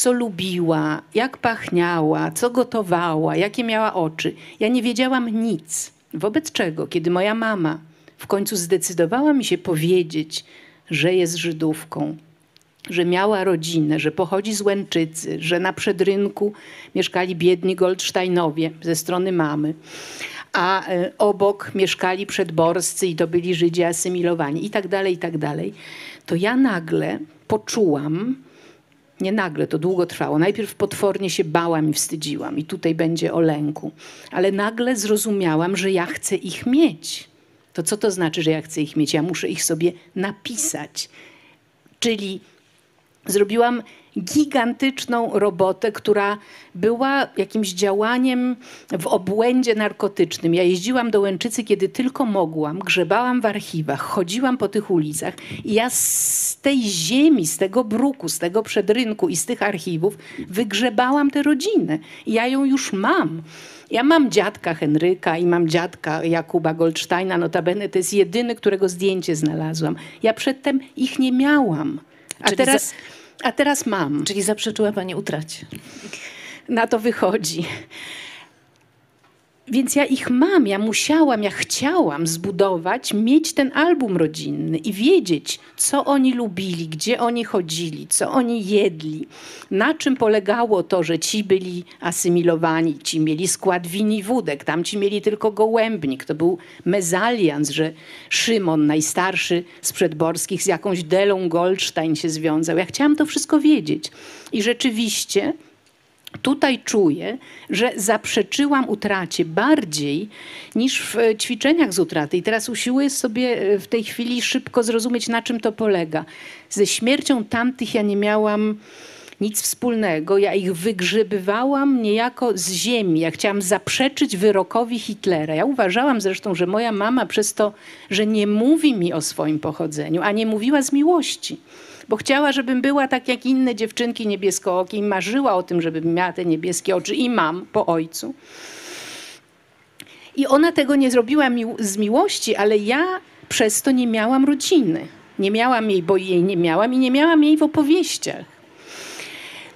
co lubiła, jak pachniała, co gotowała, jakie miała oczy. Ja nie wiedziałam nic. Wobec czego, kiedy moja mama w końcu zdecydowała mi się powiedzieć, że jest Żydówką, że miała rodzinę, że pochodzi z Łęczycy, że na przedrynku mieszkali biedni Goldsteinowie ze strony mamy, a e, obok mieszkali przedborscy i to byli Żydzi asymilowani i tak dalej, i tak dalej, to ja nagle poczułam, nie nagle, to długo trwało. Najpierw potwornie się bałam i wstydziłam, i tutaj będzie o lęku. Ale nagle zrozumiałam, że ja chcę ich mieć. To co to znaczy, że ja chcę ich mieć? Ja muszę ich sobie napisać. Czyli zrobiłam gigantyczną robotę, która była jakimś działaniem w obłędzie narkotycznym. Ja jeździłam do Łęczycy, kiedy tylko mogłam, grzebałam w archiwach, chodziłam po tych ulicach i ja z tej ziemi, z tego bruku, z tego przedrynku i z tych archiwów wygrzebałam tę rodzinę. Ja ją już mam. Ja mam dziadka Henryka i mam dziadka Jakuba Goldsteina, notabene to jest jedyny, którego zdjęcie znalazłam. Ja przedtem ich nie miałam. A teraz... Za a teraz mam. Czyli zaprzeczyła Pani utracie. Na to wychodzi. Więc ja ich mam, ja musiałam, ja chciałam zbudować, mieć ten album rodzinny i wiedzieć, co oni lubili, gdzie oni chodzili, co oni jedli, na czym polegało to, że ci byli asymilowani, ci mieli skład wini wódek, tamci mieli tylko gołębnik. To był mezalians, że Szymon, najstarszy z przedborskich, z jakąś Delą Goldstein się związał. Ja chciałam to wszystko wiedzieć. I rzeczywiście Tutaj czuję, że zaprzeczyłam utracie bardziej niż w ćwiczeniach z utraty. I teraz usiłuję sobie e, w tej chwili szybko zrozumieć, na czym to polega. Ze śmiercią tamtych ja nie miałam nic wspólnego. Ja ich wygrzebywałam niejako z ziemi. Ja chciałam zaprzeczyć wyrokowi Hitlera. Ja uważałam zresztą, że moja mama przez to, że nie mówi mi o swoim pochodzeniu, a nie mówiła z miłości bo chciała, żebym była tak jak inne dziewczynki niebieskookie i marzyła o tym, żebym miała te niebieskie oczy i mam po ojcu. I ona tego nie zrobiła mi z miłości, ale ja przez to nie miałam rodziny. Nie miałam jej, bo jej nie miałam i nie miałam jej w opowieściach.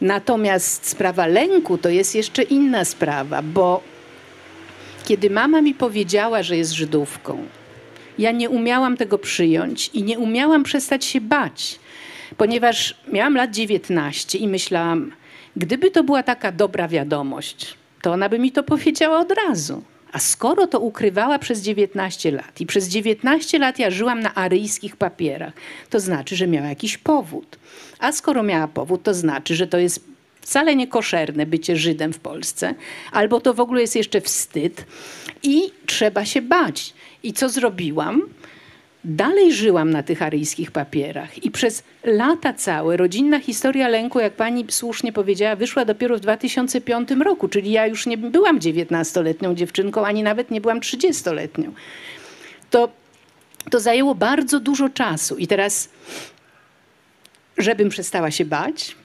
Natomiast sprawa lęku to jest jeszcze inna sprawa, bo kiedy mama mi powiedziała, że jest Żydówką, ja nie umiałam tego przyjąć i nie umiałam przestać się bać ponieważ miałam lat 19 i myślałam, gdyby to była taka dobra wiadomość, to ona by mi to powiedziała od razu. A skoro to ukrywała przez 19 lat i przez 19 lat ja żyłam na aryjskich papierach, to znaczy, że miała jakiś powód. A skoro miała powód, to znaczy, że to jest wcale nie koszerne bycie Żydem w Polsce, albo to w ogóle jest jeszcze wstyd i trzeba się bać. I co zrobiłam? Dalej żyłam na tych aryjskich papierach i przez lata całe rodzinna historia lęku, jak pani słusznie powiedziała, wyszła dopiero w 2005 roku, czyli ja już nie byłam 19-letnią dziewczynką, ani nawet nie byłam 30-letnią. To, to zajęło bardzo dużo czasu i teraz, żebym przestała się bać,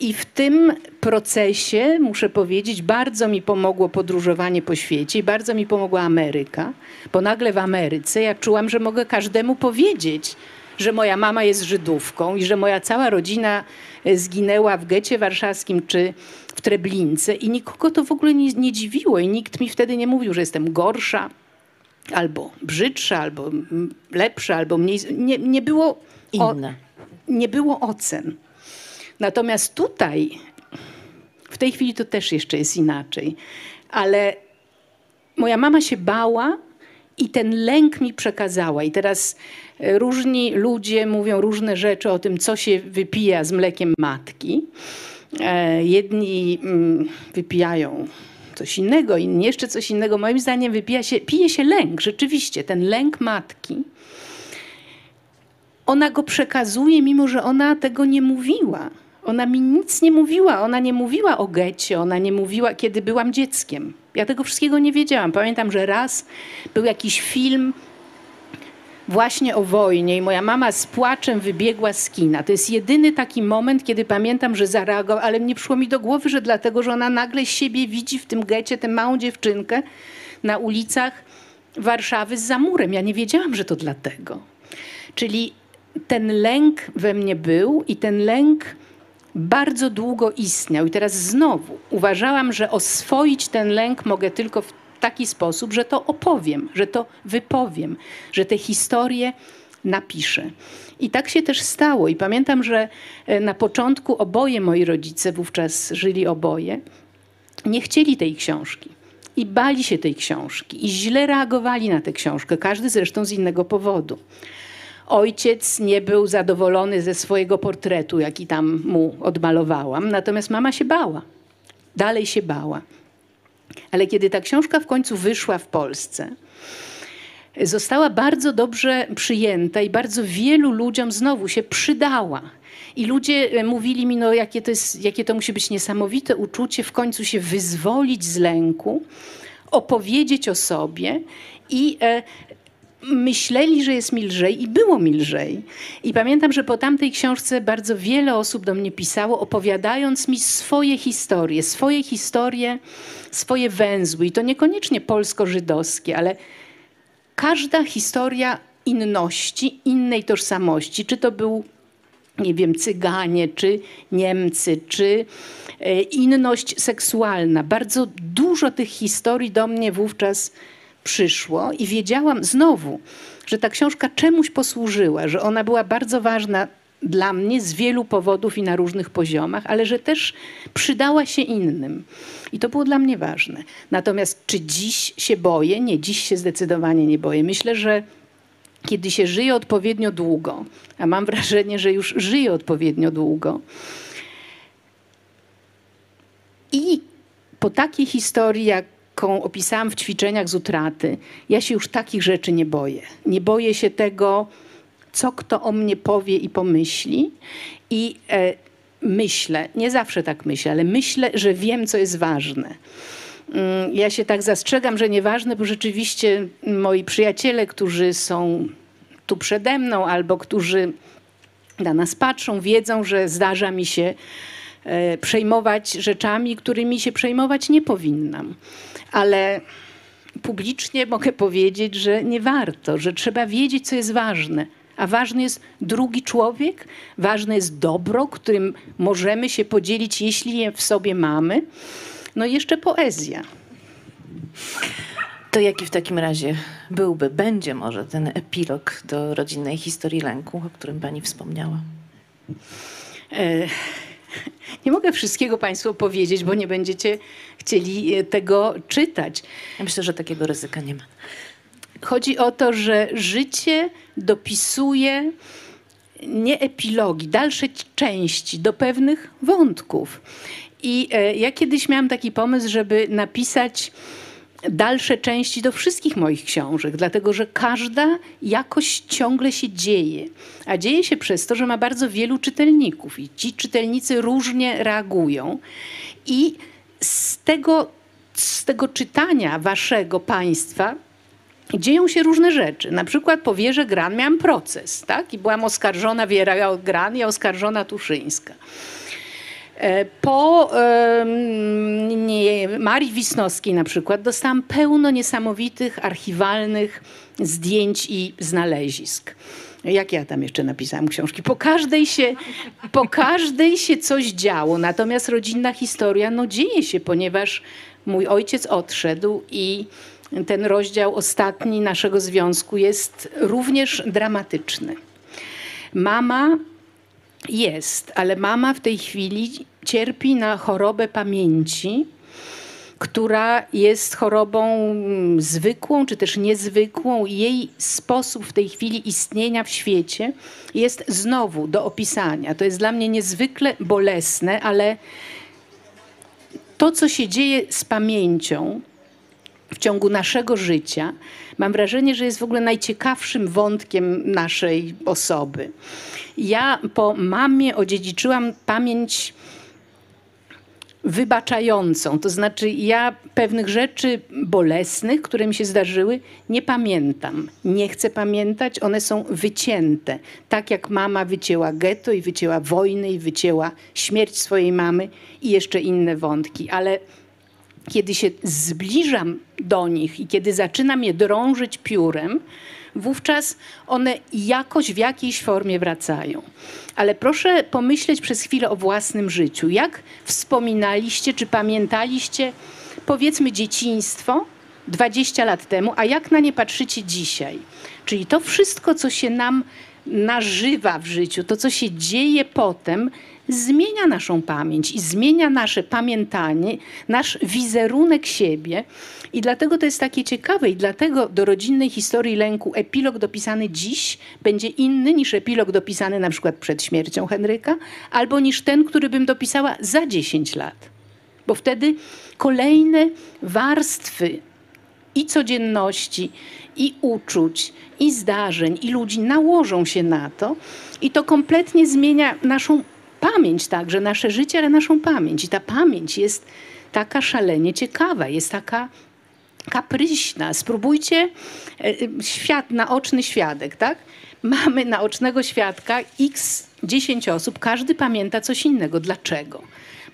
i w tym procesie, muszę powiedzieć, bardzo mi pomogło podróżowanie po świecie i bardzo mi pomogła Ameryka, bo nagle w Ameryce ja czułam, że mogę każdemu powiedzieć, że moja mama jest Żydówką i że moja cała rodzina e, zginęła w getcie warszawskim czy w Treblince i nikogo to w ogóle nie, nie dziwiło i nikt mi wtedy nie mówił, że jestem gorsza albo brzydsza, albo lepsza, albo mniej... Nie, nie było... O, nie było ocen. Natomiast tutaj, w tej chwili to też jeszcze jest inaczej, ale moja mama się bała i ten lęk mi przekazała. I teraz e, różni ludzie mówią różne rzeczy o tym, co się wypija z mlekiem matki. E, jedni mm, wypijają coś innego, inni jeszcze coś innego. Moim zdaniem wypija się, pije się lęk, rzeczywiście, ten lęk matki. Ona go przekazuje, mimo że ona tego nie mówiła. Ona mi nic nie mówiła. Ona nie mówiła o getcie, ona nie mówiła, kiedy byłam dzieckiem. Ja tego wszystkiego nie wiedziałam. Pamiętam, że raz był jakiś film właśnie o wojnie i moja mama z płaczem wybiegła z kina. To jest jedyny taki moment, kiedy pamiętam, że zareagował, ale nie przyszło mi do głowy, że dlatego, że ona nagle siebie widzi w tym getcie, tę małą dziewczynkę na ulicach Warszawy z zamurem. Ja nie wiedziałam, że to dlatego. Czyli ten lęk we mnie był i ten lęk bardzo długo istniał. I teraz znowu uważałam, że oswoić ten lęk mogę tylko w taki sposób, że to opowiem, że to wypowiem, że te historie napiszę. I tak się też stało. I pamiętam, że e, na początku oboje moi rodzice, wówczas żyli oboje, nie chcieli tej książki. I bali się tej książki, i źle reagowali na tę książkę, każdy zresztą z innego powodu. Ojciec nie był zadowolony ze swojego portretu, jaki tam mu odmalowałam, natomiast mama się bała. Dalej się bała. Ale kiedy ta książka w końcu wyszła w Polsce, została bardzo dobrze przyjęta i bardzo wielu ludziom znowu się przydała. I ludzie e, mówili mi, no jakie to, jest, jakie to musi być niesamowite uczucie w końcu się wyzwolić z lęku, opowiedzieć o sobie i e, myśleli, że jest mi lżej i było mi lżej. I pamiętam, że po tamtej książce bardzo wiele osób do mnie pisało, opowiadając mi swoje historie, swoje historie, swoje węzły. I to niekoniecznie polsko-żydowskie, ale każda historia inności, innej tożsamości. Czy to był, nie wiem, Cyganie, czy Niemcy, czy e, inność seksualna. Bardzo dużo tych historii do mnie wówczas przyszło i wiedziałam znowu, że ta książka czemuś posłużyła, że ona była bardzo ważna dla mnie z wielu powodów i na różnych poziomach, ale że też przydała się innym. I to było dla mnie ważne. Natomiast czy dziś się boję? Nie, dziś się zdecydowanie nie boję. Myślę, że kiedy się żyje odpowiednio długo, a mam wrażenie, że już żyję odpowiednio długo, I po takiej historii, jaką opisałam w ćwiczeniach z utraty, ja się już takich rzeczy nie boję. Nie boję się tego, co kto o mnie powie i pomyśli. I e, myślę, nie zawsze tak myślę, ale myślę, że wiem, co jest ważne. Mm, ja się tak zastrzegam, że nieważne, bo rzeczywiście moi przyjaciele, którzy są tu przede mną albo którzy na nas patrzą, wiedzą, że zdarza mi się przejmować rzeczami, którymi się przejmować nie powinnam. Ale publicznie mogę powiedzieć, że nie warto, że trzeba wiedzieć, co jest ważne. A ważny jest drugi człowiek, ważne jest dobro, którym możemy się podzielić, jeśli je w sobie mamy. No i jeszcze poezja. To jaki w takim razie byłby, będzie może ten epilog do rodzinnej historii lęku, o którym pani wspomniała? E, nie mogę wszystkiego Państwu powiedzieć, bo nie będziecie chcieli e, tego czytać. Ja myślę, że takiego ryzyka nie ma. Chodzi o to, że życie dopisuje nie epilogi, dalsze części do pewnych wątków. I e, ja kiedyś miałam taki pomysł, żeby napisać dalsze części do wszystkich moich książek, dlatego że każda jakoś ciągle się dzieje. A dzieje się przez to, że ma bardzo wielu czytelników i ci czytelnicy różnie reagują. I z tego, z tego czytania waszego państwa dzieją się różne rzeczy. Na przykład po Wierze Gran miałam proces, tak? I byłam oskarżona Wiera Gran i oskarżona Tuszyńska. E, po Marii Wisnowskiej na przykład dostałam pełno niesamowitych archiwalnych zdjęć i znalezisk. Jak ja tam jeszcze napisałam książki? Po każdej się, po każdej się coś działo. Natomiast rodzinna historia no, dzieje się, ponieważ mój ojciec odszedł i ten rozdział ostatni naszego związku jest również dramatyczny. Mama jest, ale mama w tej chwili cierpi na chorobę pamięci, która jest chorobą mm, zwykłą czy też niezwykłą. Jej sposób w tej chwili istnienia w świecie jest znowu do opisania. To jest dla mnie niezwykle bolesne, ale to, co się dzieje z pamięcią w ciągu naszego życia, mam wrażenie, że jest w ogóle najciekawszym wątkiem naszej osoby. Ja po mamie odziedziczyłam pamięć wybaczającą. To znaczy, ja pewnych rzeczy bolesnych, które mi się zdarzyły, nie pamiętam. Nie chcę pamiętać, one są wycięte. Tak jak mama wycięła getto i wycięła wojny i wycięła śmierć swojej mamy i jeszcze inne wątki. Ale kiedy się zbliżam do nich i kiedy zaczynam je drążyć piórem, wówczas one jakoś w jakiejś formie wracają. Ale proszę pomyśleć przez chwilę o własnym życiu. Jak wspominaliście, czy pamiętaliście, powiedzmy, dzieciństwo 20 lat temu, a jak na nie patrzycie dzisiaj? Czyli to wszystko, co się nam nażywa w życiu, to co się dzieje potem, zmienia naszą pamięć i zmienia nasze pamiętanie, nasz wizerunek siebie. I dlatego to jest takie ciekawe i dlatego do rodzinnej historii lęku epilog dopisany dziś będzie inny niż epilog dopisany na przykład przed śmiercią Henryka, albo niż ten, który bym dopisała za 10 lat. Bo wtedy kolejne warstwy i codzienności, i uczuć, i zdarzeń, i ludzi nałożą się na to, i to kompletnie zmienia naszą pamięć także, nasze życie, ale naszą pamięć. I ta pamięć jest taka szalenie ciekawa, jest taka kapryśna. Spróbujcie e, e, świat, naoczny świadek, tak? Mamy naocznego świadka x 10 osób, każdy pamięta coś innego. Dlaczego?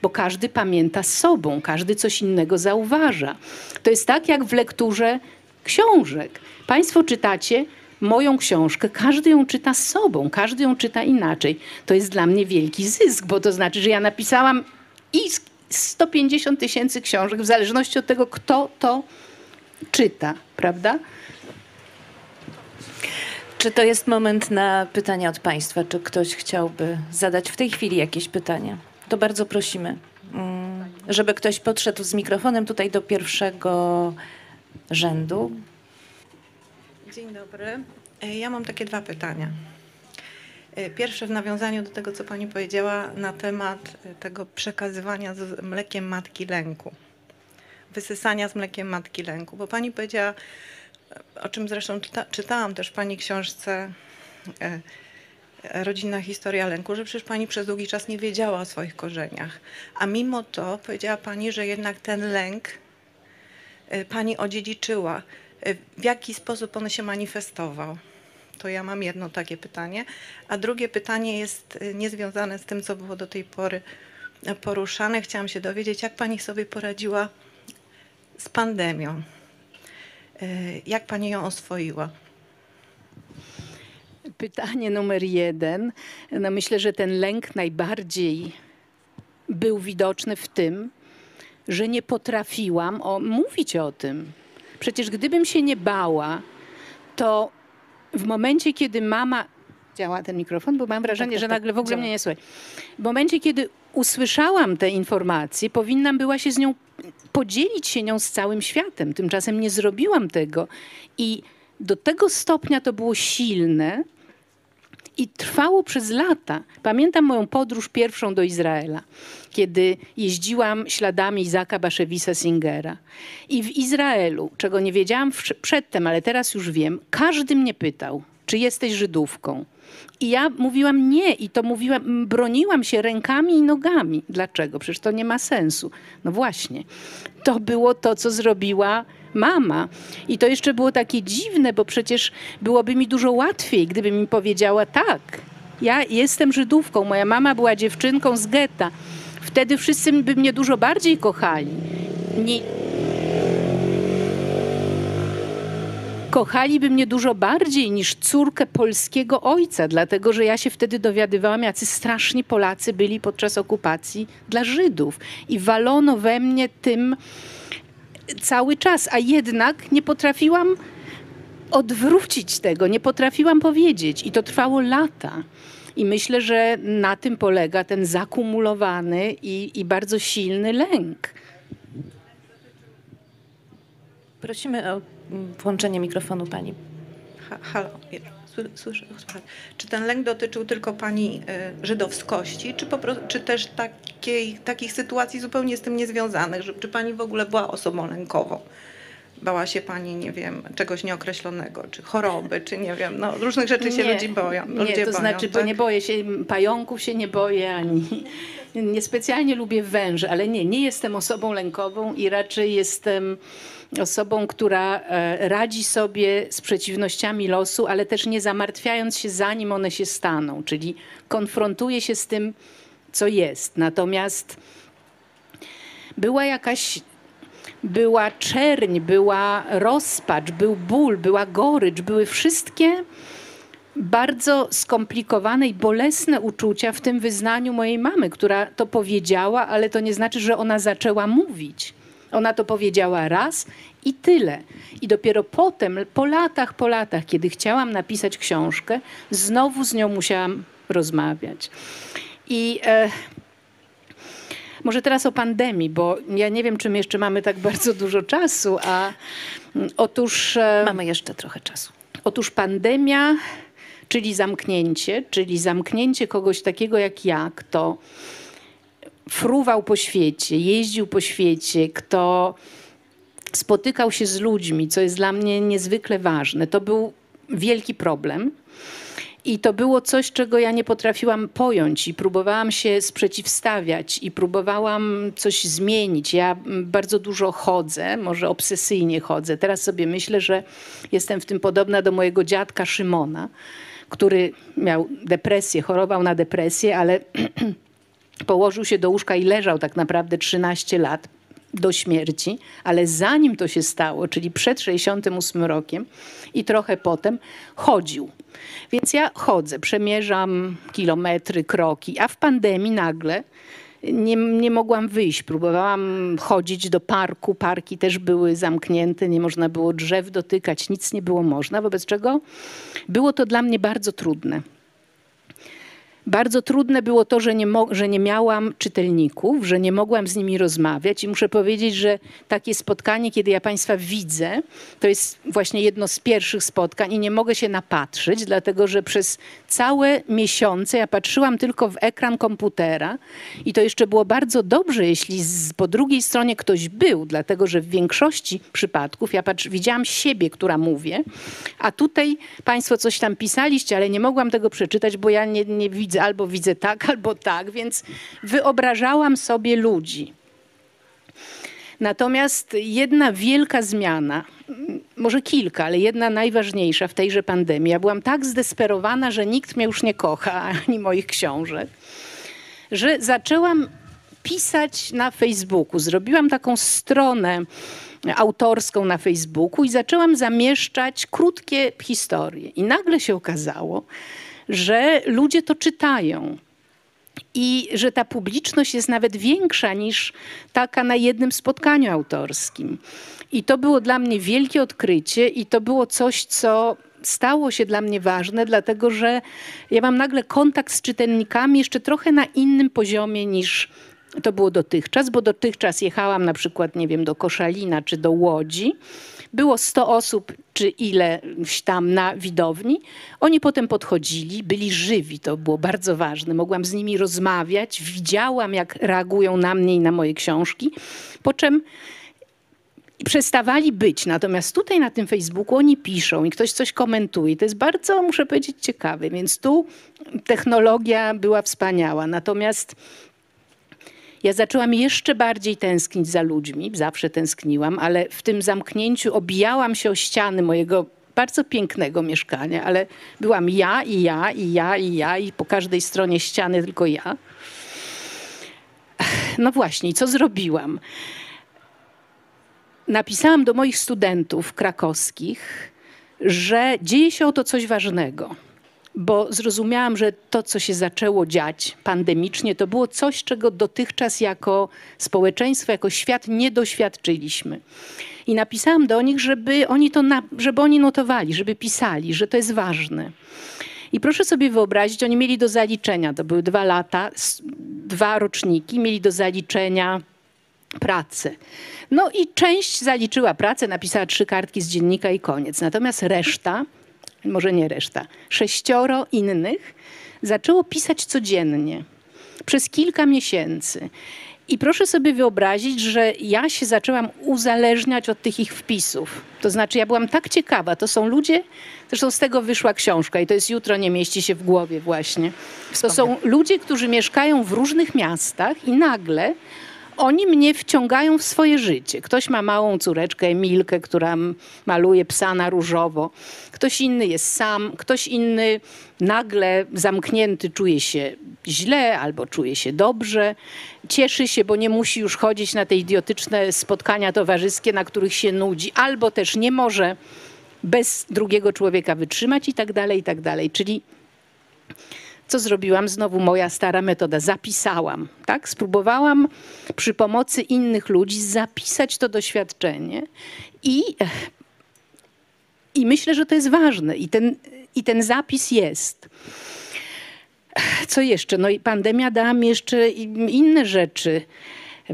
Bo każdy pamięta sobą, każdy coś innego zauważa. To jest tak jak w lekturze książek. Państwo czytacie moją książkę, każdy ją czyta z sobą, każdy ją czyta inaczej. To jest dla mnie wielki zysk, bo to znaczy, że ja napisałam i 150 tysięcy książek, w zależności od tego, kto to czyta, prawda? Czy to jest moment na pytania od Państwa? Czy ktoś chciałby zadać w tej chwili jakieś pytania? To bardzo prosimy, mm, żeby ktoś podszedł z mikrofonem tutaj do pierwszego rzędu. Dzień dobry. E, ja mam takie dwa pytania. E, pierwsze w nawiązaniu do tego, co Pani powiedziała na temat e, tego przekazywania z mlekiem matki lęku, wysysania z mlekiem matki lęku, bo Pani powiedziała, o czym zresztą czyta, czytałam też w Pani książce Rodzinna historia lęku, że przecież Pani przez długi czas nie wiedziała o swoich korzeniach, a mimo to powiedziała Pani, że jednak ten lęk Pani odziedziczyła. W jaki sposób on się manifestował? To ja mam jedno takie pytanie. A drugie pytanie jest y, niezwiązane z tym, co było do tej pory poruszane. Chciałam się dowiedzieć, jak Pani sobie poradziła z pandemią. Y, jak Pani ją oswoiła? Pytanie numer jeden. No myślę, że ten lęk najbardziej był widoczny w tym, że nie potrafiłam o, mówić o tym. Przecież gdybym się nie bała, to w momencie, kiedy mama. Działa ten mikrofon, bo mam wrażenie, tak, tak, że nagle w ogóle działa. mnie nie słychać. W momencie, kiedy usłyszałam te informacje, powinnam była się z nią podzielić się nią z całym światem. Tymczasem nie zrobiłam tego. I do tego stopnia to było silne i trwało przez lata. Pamiętam moją podróż pierwszą do Izraela, kiedy jeździłam śladami Izaka Baszewisa Singera. I w Izraelu, czego nie wiedziałam przedtem, ale teraz już wiem, każdy mnie pytał, czy jesteś Żydówką. I ja mówiłam nie i to mówiłam, broniłam się rękami i nogami. Dlaczego? Przecież to nie ma sensu. No właśnie. To było to, co zrobiła mama. I to jeszcze było takie dziwne, bo przecież byłoby mi dużo łatwiej, gdyby mi powiedziała tak. Ja jestem Żydówką, moja mama była dziewczynką z getta. Wtedy wszyscy by mnie dużo bardziej kochali. Nie, kochaliby mnie dużo bardziej niż córkę polskiego ojca, dlatego że ja się wtedy dowiadywałam, jacy straszni Polacy byli podczas okupacji dla Żydów. I walono we mnie tym cały czas, a jednak nie potrafiłam odwrócić tego, nie potrafiłam powiedzieć. I to trwało lata. I myślę, że na tym polega ten zakumulowany i, i bardzo silny lęk. Prosimy o włączenie mikrofonu pani. Ha, halo, słyszę, Czy ten lęk dotyczył tylko pani y, żydowskości, czy, po prostu, czy też takiej, takich sytuacji zupełnie z tym niezwiązanych? Że, czy pani w ogóle była osobą lękową? Bała się pani, nie wiem, czegoś nieokreślonego, czy choroby, czy nie wiem, no różnych rzeczy się nie, ludzi boją. Nie, to boją, znaczy, tak? bo nie boję się, pająków się nie boję, ani niespecjalnie lubię węży, ale nie, nie jestem osobą lękową i raczej jestem osobą, która e, radzi sobie z przeciwnościami losu, ale też nie zamartwiając się zanim one się staną, czyli konfrontuje się z tym, co jest. Natomiast była jakaś była czerń, była rozpacz, był ból, była gorycz, były wszystkie bardzo skomplikowane i bolesne uczucia w tym wyznaniu mojej mamy, która to powiedziała, ale to nie znaczy, że ona zaczęła mówić. Ona to powiedziała raz i tyle. I dopiero potem, po latach, po latach, kiedy chciałam napisać książkę, znowu z nią musiałam rozmawiać. I e, może teraz o pandemii, bo ja nie wiem, czy my jeszcze mamy tak bardzo dużo czasu, a mm, otóż. E, mamy jeszcze trochę czasu. Otóż pandemia, czyli zamknięcie, czyli zamknięcie kogoś takiego jak ja, kto fruwał po świecie, jeździł po świecie, kto spotykał się z ludźmi, co jest dla mnie niezwykle ważne. To był wielki problem. I to było coś, czego ja nie potrafiłam pojąć i próbowałam się sprzeciwstawiać i próbowałam coś zmienić. Ja bardzo dużo chodzę, może obsesyjnie chodzę. Teraz sobie myślę, że jestem w tym podobna do mojego dziadka Szymona, który miał depresję, chorował na depresję, ale położył się do łóżka i leżał tak naprawdę 13 lat do śmierci, ale zanim to się stało, czyli przed 68 rokiem i trochę potem, chodził. Więc ja chodzę, przemierzam kilometry, kroki, a w pandemii nagle nie, nie mogłam wyjść. Próbowałam chodzić do parku. Parki też były zamknięte, nie można było drzew dotykać, nic nie było można, wobec czego było to dla mnie bardzo trudne. Bardzo trudne było to, że nie, że nie miałam czytelników, że nie mogłam z nimi rozmawiać i muszę powiedzieć, że takie spotkanie, kiedy ja Państwa widzę, to jest właśnie jedno z pierwszych spotkań i nie mogę się napatrzeć, dlatego że przez całe miesiące ja patrzyłam tylko w ekran komputera i to jeszcze było bardzo dobrze, jeśli z, po drugiej stronie ktoś był, dlatego że w większości przypadków ja patrz, widziałam siebie, która mówię, a tutaj Państwo coś tam pisaliście, ale nie mogłam tego przeczytać, bo ja nie, nie widzę, albo widzę tak, albo tak, więc wyobrażałam sobie ludzi. Natomiast jedna wielka zmiana, może kilka, ale jedna najważniejsza w tejże pandemii. Ja byłam tak zdesperowana, że nikt mnie już nie kocha, ani moich książek, że zaczęłam pisać na Facebooku. Zrobiłam taką stronę autorską na Facebooku i zaczęłam zamieszczać krótkie historie. I nagle się okazało, że ludzie to czytają. I że ta publiczność jest nawet większa niż taka na jednym spotkaniu autorskim. I to było dla mnie wielkie odkrycie, i to było coś, co stało się dla mnie ważne, dlatego że ja mam nagle kontakt z czytelnikami jeszcze trochę na innym poziomie niż to było dotychczas, bo dotychczas jechałam na przykład, nie wiem, do Koszalina czy do Łodzi. Było 100 osób czy ileś tam na widowni. Oni potem podchodzili, byli żywi, to było bardzo ważne. Mogłam z nimi rozmawiać, widziałam, jak reagują na mnie i na moje książki. Po czym przestawali być. Natomiast tutaj na tym Facebooku oni piszą i ktoś coś komentuje. To jest bardzo, muszę powiedzieć, ciekawe. Więc tu technologia była wspaniała. Natomiast ja zaczęłam jeszcze bardziej tęsknić za ludźmi, zawsze tęskniłam, ale w tym zamknięciu obijałam się o ściany mojego bardzo pięknego mieszkania, ale byłam ja i ja i ja i ja i po każdej stronie ściany tylko ja. No właśnie, co zrobiłam? Napisałam do moich studentów krakowskich, że dzieje się oto coś ważnego bo zrozumiałam, że to, co się zaczęło dziać pandemicznie, to było coś, czego dotychczas jako społeczeństwo, jako świat nie doświadczyliśmy. I napisałam do nich, żeby oni to, żeby oni notowali, żeby pisali, że to jest ważne. I proszę sobie wyobrazić, oni mieli do zaliczenia, to były dwa lata, dwa roczniki, mieli do zaliczenia pracę. No i część zaliczyła pracę, napisała trzy kartki z dziennika i koniec. Natomiast reszta może nie reszta, sześcioro innych zaczęło pisać codziennie przez kilka miesięcy. I proszę sobie wyobrazić, że ja się zaczęłam uzależniać od tych ich wpisów. To znaczy, ja byłam tak ciekawa. To są ludzie, zresztą z tego wyszła książka i to jest jutro, nie mieści się w głowie właśnie. To są ludzie, którzy mieszkają w różnych miastach i nagle oni mnie wciągają w swoje życie. Ktoś ma małą córeczkę Emilkę, która maluje psa na różowo. Ktoś inny jest sam, ktoś inny nagle zamknięty czuje się źle albo czuje się dobrze. Cieszy się, bo nie musi już chodzić na te idiotyczne spotkania towarzyskie, na których się nudzi, albo też nie może bez drugiego człowieka wytrzymać i tak dalej, i tak dalej. Czyli co zrobiłam? Znowu moja stara metoda. Zapisałam, tak? Spróbowałam przy pomocy innych ludzi zapisać to doświadczenie i, i myślę, że to jest ważne i ten, i ten zapis jest. Co jeszcze? No i pandemia dała mi jeszcze inne rzeczy.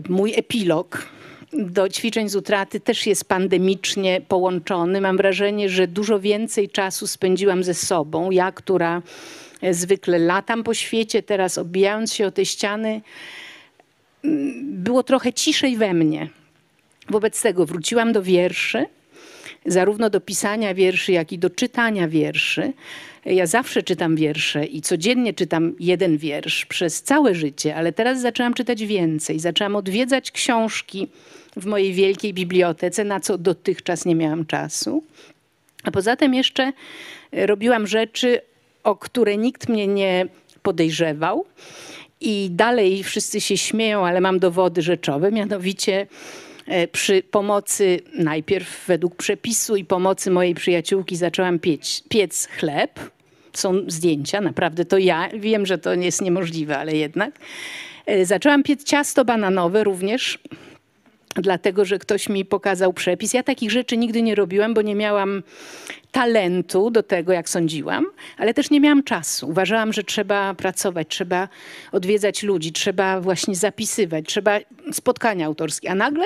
Mój epilog do ćwiczeń z utraty też jest pandemicznie połączony. Mam wrażenie, że dużo więcej czasu spędziłam ze sobą. Ja, która zwykle latam po świecie, teraz obijając się o te ściany, było trochę ciszej we mnie. Wobec tego wróciłam do wierszy, zarówno do pisania wierszy, jak i do czytania wierszy. Ja zawsze czytam wiersze i codziennie czytam jeden wiersz przez całe życie, ale teraz zaczęłam czytać więcej. Zaczęłam odwiedzać książki w mojej wielkiej bibliotece, na co dotychczas nie miałam czasu. A poza tym jeszcze robiłam rzeczy, o które nikt mnie nie podejrzewał. I dalej wszyscy się śmieją, ale mam dowody rzeczowe, mianowicie e, przy pomocy, najpierw według przepisu i pomocy mojej przyjaciółki zaczęłam piec, piec chleb. Są zdjęcia, naprawdę to ja. Wiem, że to jest niemożliwe, ale jednak. E, zaczęłam piec ciasto bananowe również dlatego że ktoś mi pokazał przepis. Ja takich rzeczy nigdy nie robiłam, bo nie miałam talentu do tego, jak sądziłam, ale też nie miałam czasu. Uważałam, że trzeba pracować, trzeba odwiedzać ludzi, trzeba właśnie zapisywać, trzeba spotkania autorskie. A nagle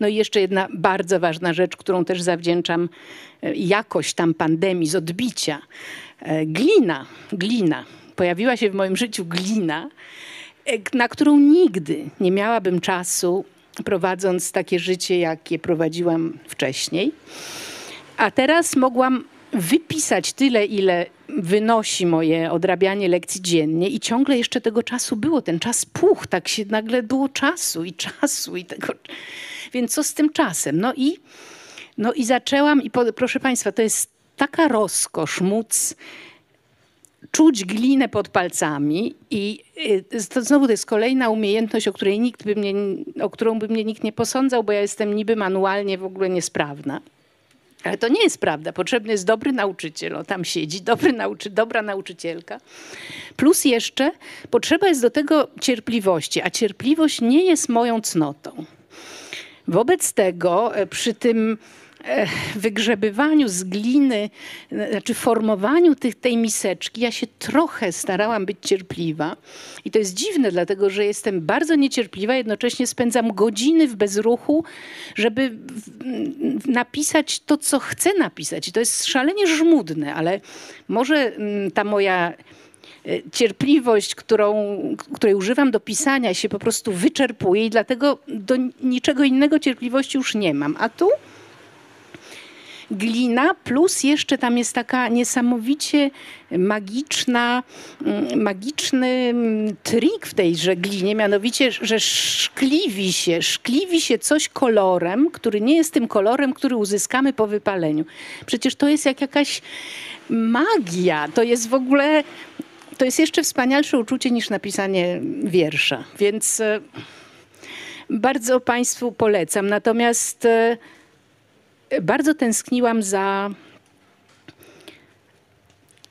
no i jeszcze jedna bardzo ważna rzecz, którą też zawdzięczam e, jakość tam pandemii z odbicia. E, glina, glina. Pojawiła się w moim życiu glina, na którą nigdy nie miałabym czasu, prowadząc takie życie, jakie prowadziłam wcześniej. A teraz mogłam wypisać tyle, ile wynosi moje odrabianie lekcji dziennie i ciągle jeszcze tego czasu było. Ten czas puch, tak się nagle było czasu i czasu i tego. Więc co z tym czasem? No i, no i zaczęłam i po, proszę Państwa, to jest taka rozkosz móc czuć glinę pod palcami i y, to znowu to jest kolejna umiejętność, o której nikt by mnie, o którą by mnie nikt nie posądzał, bo ja jestem niby manualnie w ogóle niesprawna. Ale to nie jest prawda. Potrzebny jest dobry nauczyciel, o tam siedzi, dobry nauczy, dobra nauczycielka. Plus jeszcze potrzeba jest do tego cierpliwości, a cierpliwość nie jest moją cnotą. Wobec tego e, przy tym wygrzebywaniu z gliny, znaczy formowaniu tych, tej miseczki, ja się trochę starałam być cierpliwa. I to jest dziwne, dlatego że jestem bardzo niecierpliwa, jednocześnie spędzam godziny w bezruchu, żeby napisać to, co chcę napisać. I to jest szalenie żmudne, ale może ta moja E, cierpliwość, którą, której używam do pisania się po prostu wyczerpuje i dlatego do niczego innego cierpliwości już nie mam. A tu glina, plus jeszcze tam jest taka niesamowicie magiczna, mm, magiczny mm, trik w tejże glinie, mianowicie, że szkliwi się, szkliwi się coś kolorem, który nie jest tym kolorem, który uzyskamy po wypaleniu. Przecież to jest jak jakaś magia, to jest w ogóle to jest jeszcze wspanialsze uczucie niż napisanie wiersza. Więc e, bardzo Państwu polecam. Natomiast e, bardzo tęskniłam za,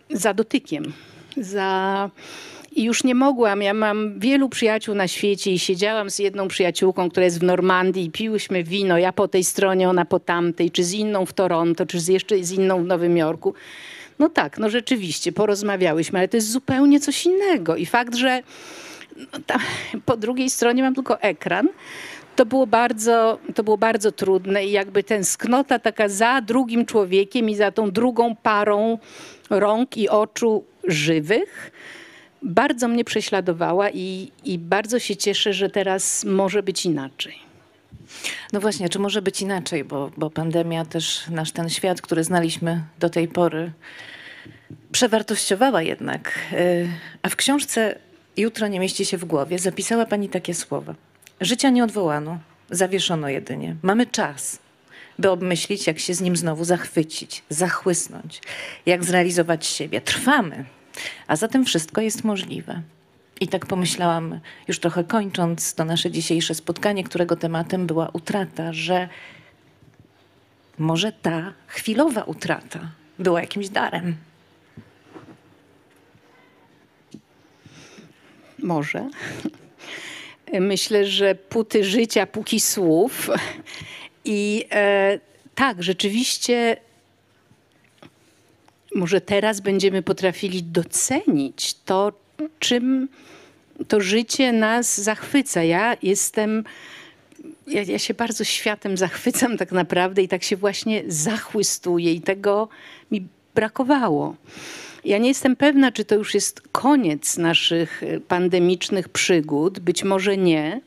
za dotykiem, za. I już nie mogłam. Ja mam wielu przyjaciół na świecie i siedziałam z jedną przyjaciółką, która jest w Normandii i piłyśmy wino. Ja po tej stronie, ona po tamtej, czy z inną w Toronto, czy z jeszcze z inną w Nowym Jorku. No tak, no rzeczywiście, porozmawiałyśmy, ale to jest zupełnie coś innego. I fakt, że no tam, po drugiej stronie mam tylko ekran, to było, bardzo, to było bardzo trudne i jakby tęsknota taka za drugim człowiekiem i za tą drugą parą rąk i oczu żywych bardzo mnie prześladowała i, i bardzo się cieszę, że teraz może być inaczej. No właśnie, czy może być inaczej, bo, bo pandemia też nasz ten świat, który znaliśmy do tej pory, przewartościowała jednak. Y, a w książce Jutro nie mieści się w głowie zapisała pani takie słowa. Życia nie odwołano, zawieszono jedynie. Mamy czas, by obmyślić, jak się z nim znowu zachwycić, zachłysnąć, jak zrealizować siebie. Trwamy, a zatem wszystko jest możliwe. I tak pomyślałam, już trochę kończąc to nasze dzisiejsze spotkanie, którego tematem była utrata, że może ta chwilowa utrata była jakimś darem. Może. Myślę, że puty życia, póki słów. I e, tak, rzeczywiście może teraz będziemy potrafili docenić to, czym to życie nas zachwyca. Ja jestem, ja, ja, się bardzo światem zachwycam tak naprawdę i tak się właśnie zachwystuję i tego mi brakowało. Ja nie jestem pewna, czy to już jest koniec naszych e, pandemicznych przygód. Być może nie,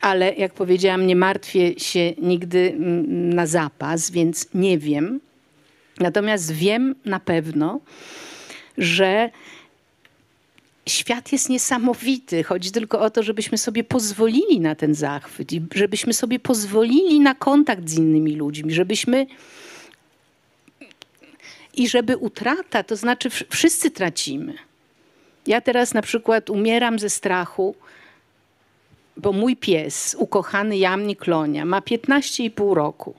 ale jak powiedziałam, nie martwię się nigdy na zapas, więc nie wiem. Natomiast wiem na pewno, że świat jest niesamowity. Chodzi tylko o to, żebyśmy sobie pozwolili na ten zachwyt i żebyśmy sobie pozwolili na kontakt z innymi ludźmi, żebyśmy i żeby utrata, to znaczy wszyscy tracimy. Ja teraz na przykład umieram ze strachu, bo mój pies, ukochany Jamni Klonia, ma 15,5 roku.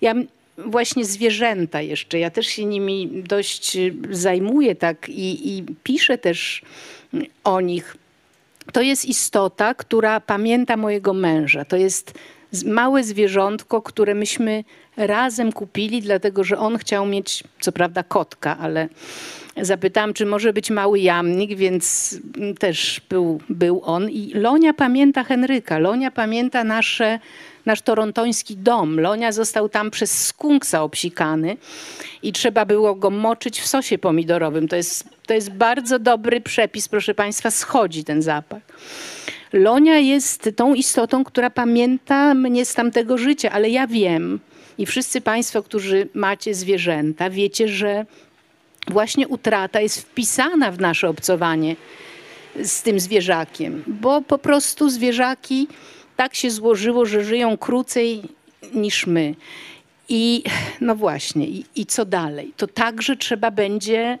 Ja właśnie zwierzęta jeszcze, ja też się nimi dość zajmuję tak i, i piszę też o nich. to jest istota, która pamięta mojego męża. To jest małe zwierzątko, które myśmy razem kupili, dlatego że on chciał mieć, co prawda, kotka, ale zapytałam, czy może być mały jamnik, więc też był, był on. I Lonia pamięta Henryka, Lonia pamięta nasze, nasz torontoński dom. Lonia został tam przez skunksa obsikany i trzeba było go moczyć w sosie pomidorowym. To jest, to jest bardzo dobry przepis, proszę Państwa, schodzi ten zapach. Lonia jest tą istotą, która pamięta mnie z tamtego życia, ale ja wiem i wszyscy Państwo, którzy macie zwierzęta, wiecie, że właśnie utrata jest wpisana w nasze obcowanie z tym zwierzakiem, bo po prostu zwierzaki tak się złożyło, że żyją krócej niż my. I no właśnie, i, i co dalej? To także trzeba będzie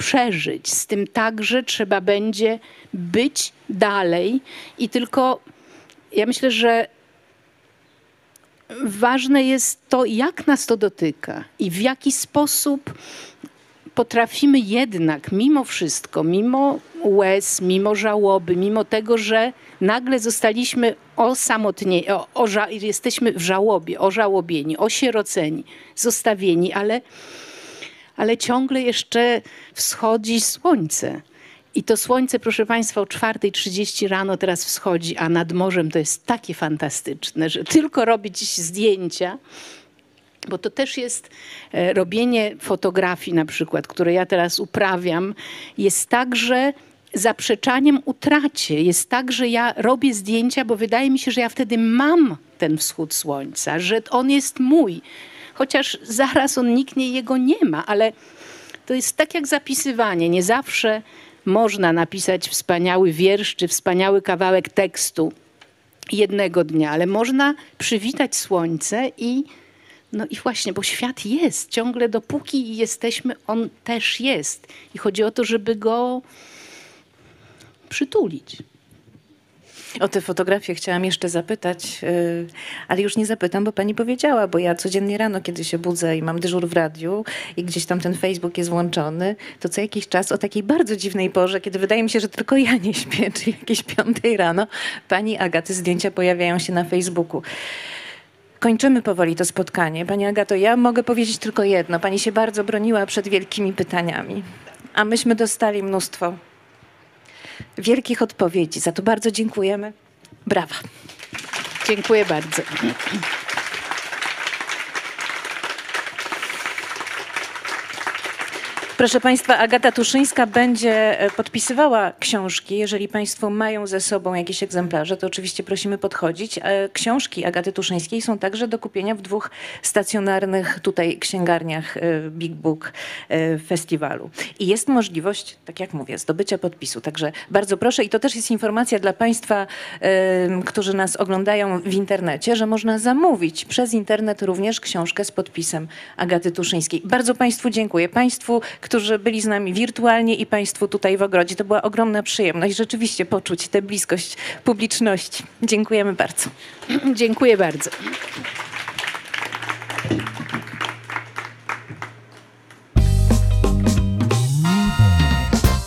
przeżyć, z tym także trzeba będzie być dalej. I tylko ja myślę, że ważne jest to, jak nas to dotyka i w jaki sposób potrafimy jednak mimo wszystko, mimo łez, mimo żałoby, mimo tego, że nagle zostaliśmy osamotnieni, o, o, jesteśmy w żałobie, ożałobieni, osieroceni, zostawieni, ale, ale ciągle jeszcze wschodzi słońce. I to słońce, proszę Państwa, o 4.30 rano teraz wschodzi, a nad morzem to jest takie fantastyczne, że tylko robić zdjęcia, bo to też jest e, robienie fotografii na przykład, które ja teraz uprawiam, jest także zaprzeczaniem utracie. Jest tak, że ja robię zdjęcia, bo wydaje mi się, że ja wtedy mam ten wschód słońca, że on jest mój. Chociaż zaraz on niknie, jego nie ma, ale to jest tak jak zapisywanie. Nie zawsze można napisać wspaniały wiersz czy wspaniały kawałek tekstu jednego dnia, ale można przywitać słońce i no i właśnie, bo świat jest ciągle, dopóki jesteśmy, on też jest. I chodzi o to, żeby go przytulić. O te fotografie chciałam jeszcze zapytać, y, ale już nie zapytam, bo pani powiedziała, bo ja codziennie rano, kiedy się budzę i mam dyżur w radiu i gdzieś tam ten Facebook jest włączony, to co jakiś czas o takiej bardzo dziwnej porze, kiedy wydaje mi się, że tylko ja nie śpię, czyli jakieś piątej rano, pani Agaty zdjęcia pojawiają się na Facebooku. Kończymy powoli to spotkanie. Pani Agato, ja mogę powiedzieć tylko jedno. Pani się bardzo broniła przed wielkimi pytaniami, a myśmy dostali mnóstwo wielkich odpowiedzi. Za to bardzo dziękujemy. Brawa. Dziękuję bardzo. Proszę Państwa, Agata Tuszyńska będzie e, podpisywała książki. Jeżeli Państwo mają ze sobą jakieś egzemplarze, to oczywiście prosimy podchodzić. E, książki Agaty Tuszyńskiej są także do kupienia w dwóch stacjonarnych tutaj księgarniach e, Big Book Festiwalu. I jest możliwość, tak jak mówię, zdobycia podpisu. Także bardzo proszę i to też jest informacja dla Państwa, którzy nas oglądają w internecie, że można zamówić przez internet również książkę z podpisem Agaty Tuszyńskiej. Bardzo Państwu dziękuję. Państwu, którzy byli z nami wirtualnie i Państwu tutaj w ogrodzie. To była ogromna przyjemność rzeczywiście poczuć tę bliskość publiczności. Dziękujemy bardzo. Dziękuję bardzo.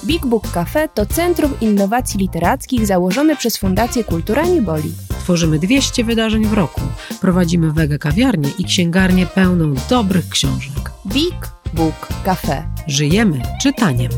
Big Book Cafe to Centrum Innowacji Literackich założone przez Fundację Kultura Nieboli. Tworzymy 200 wydarzeń w roku. Prowadzimy wege kawiarnię i księgarnię pełną dobrych książek. Big Book Cafe. Żyjemy czytaniem.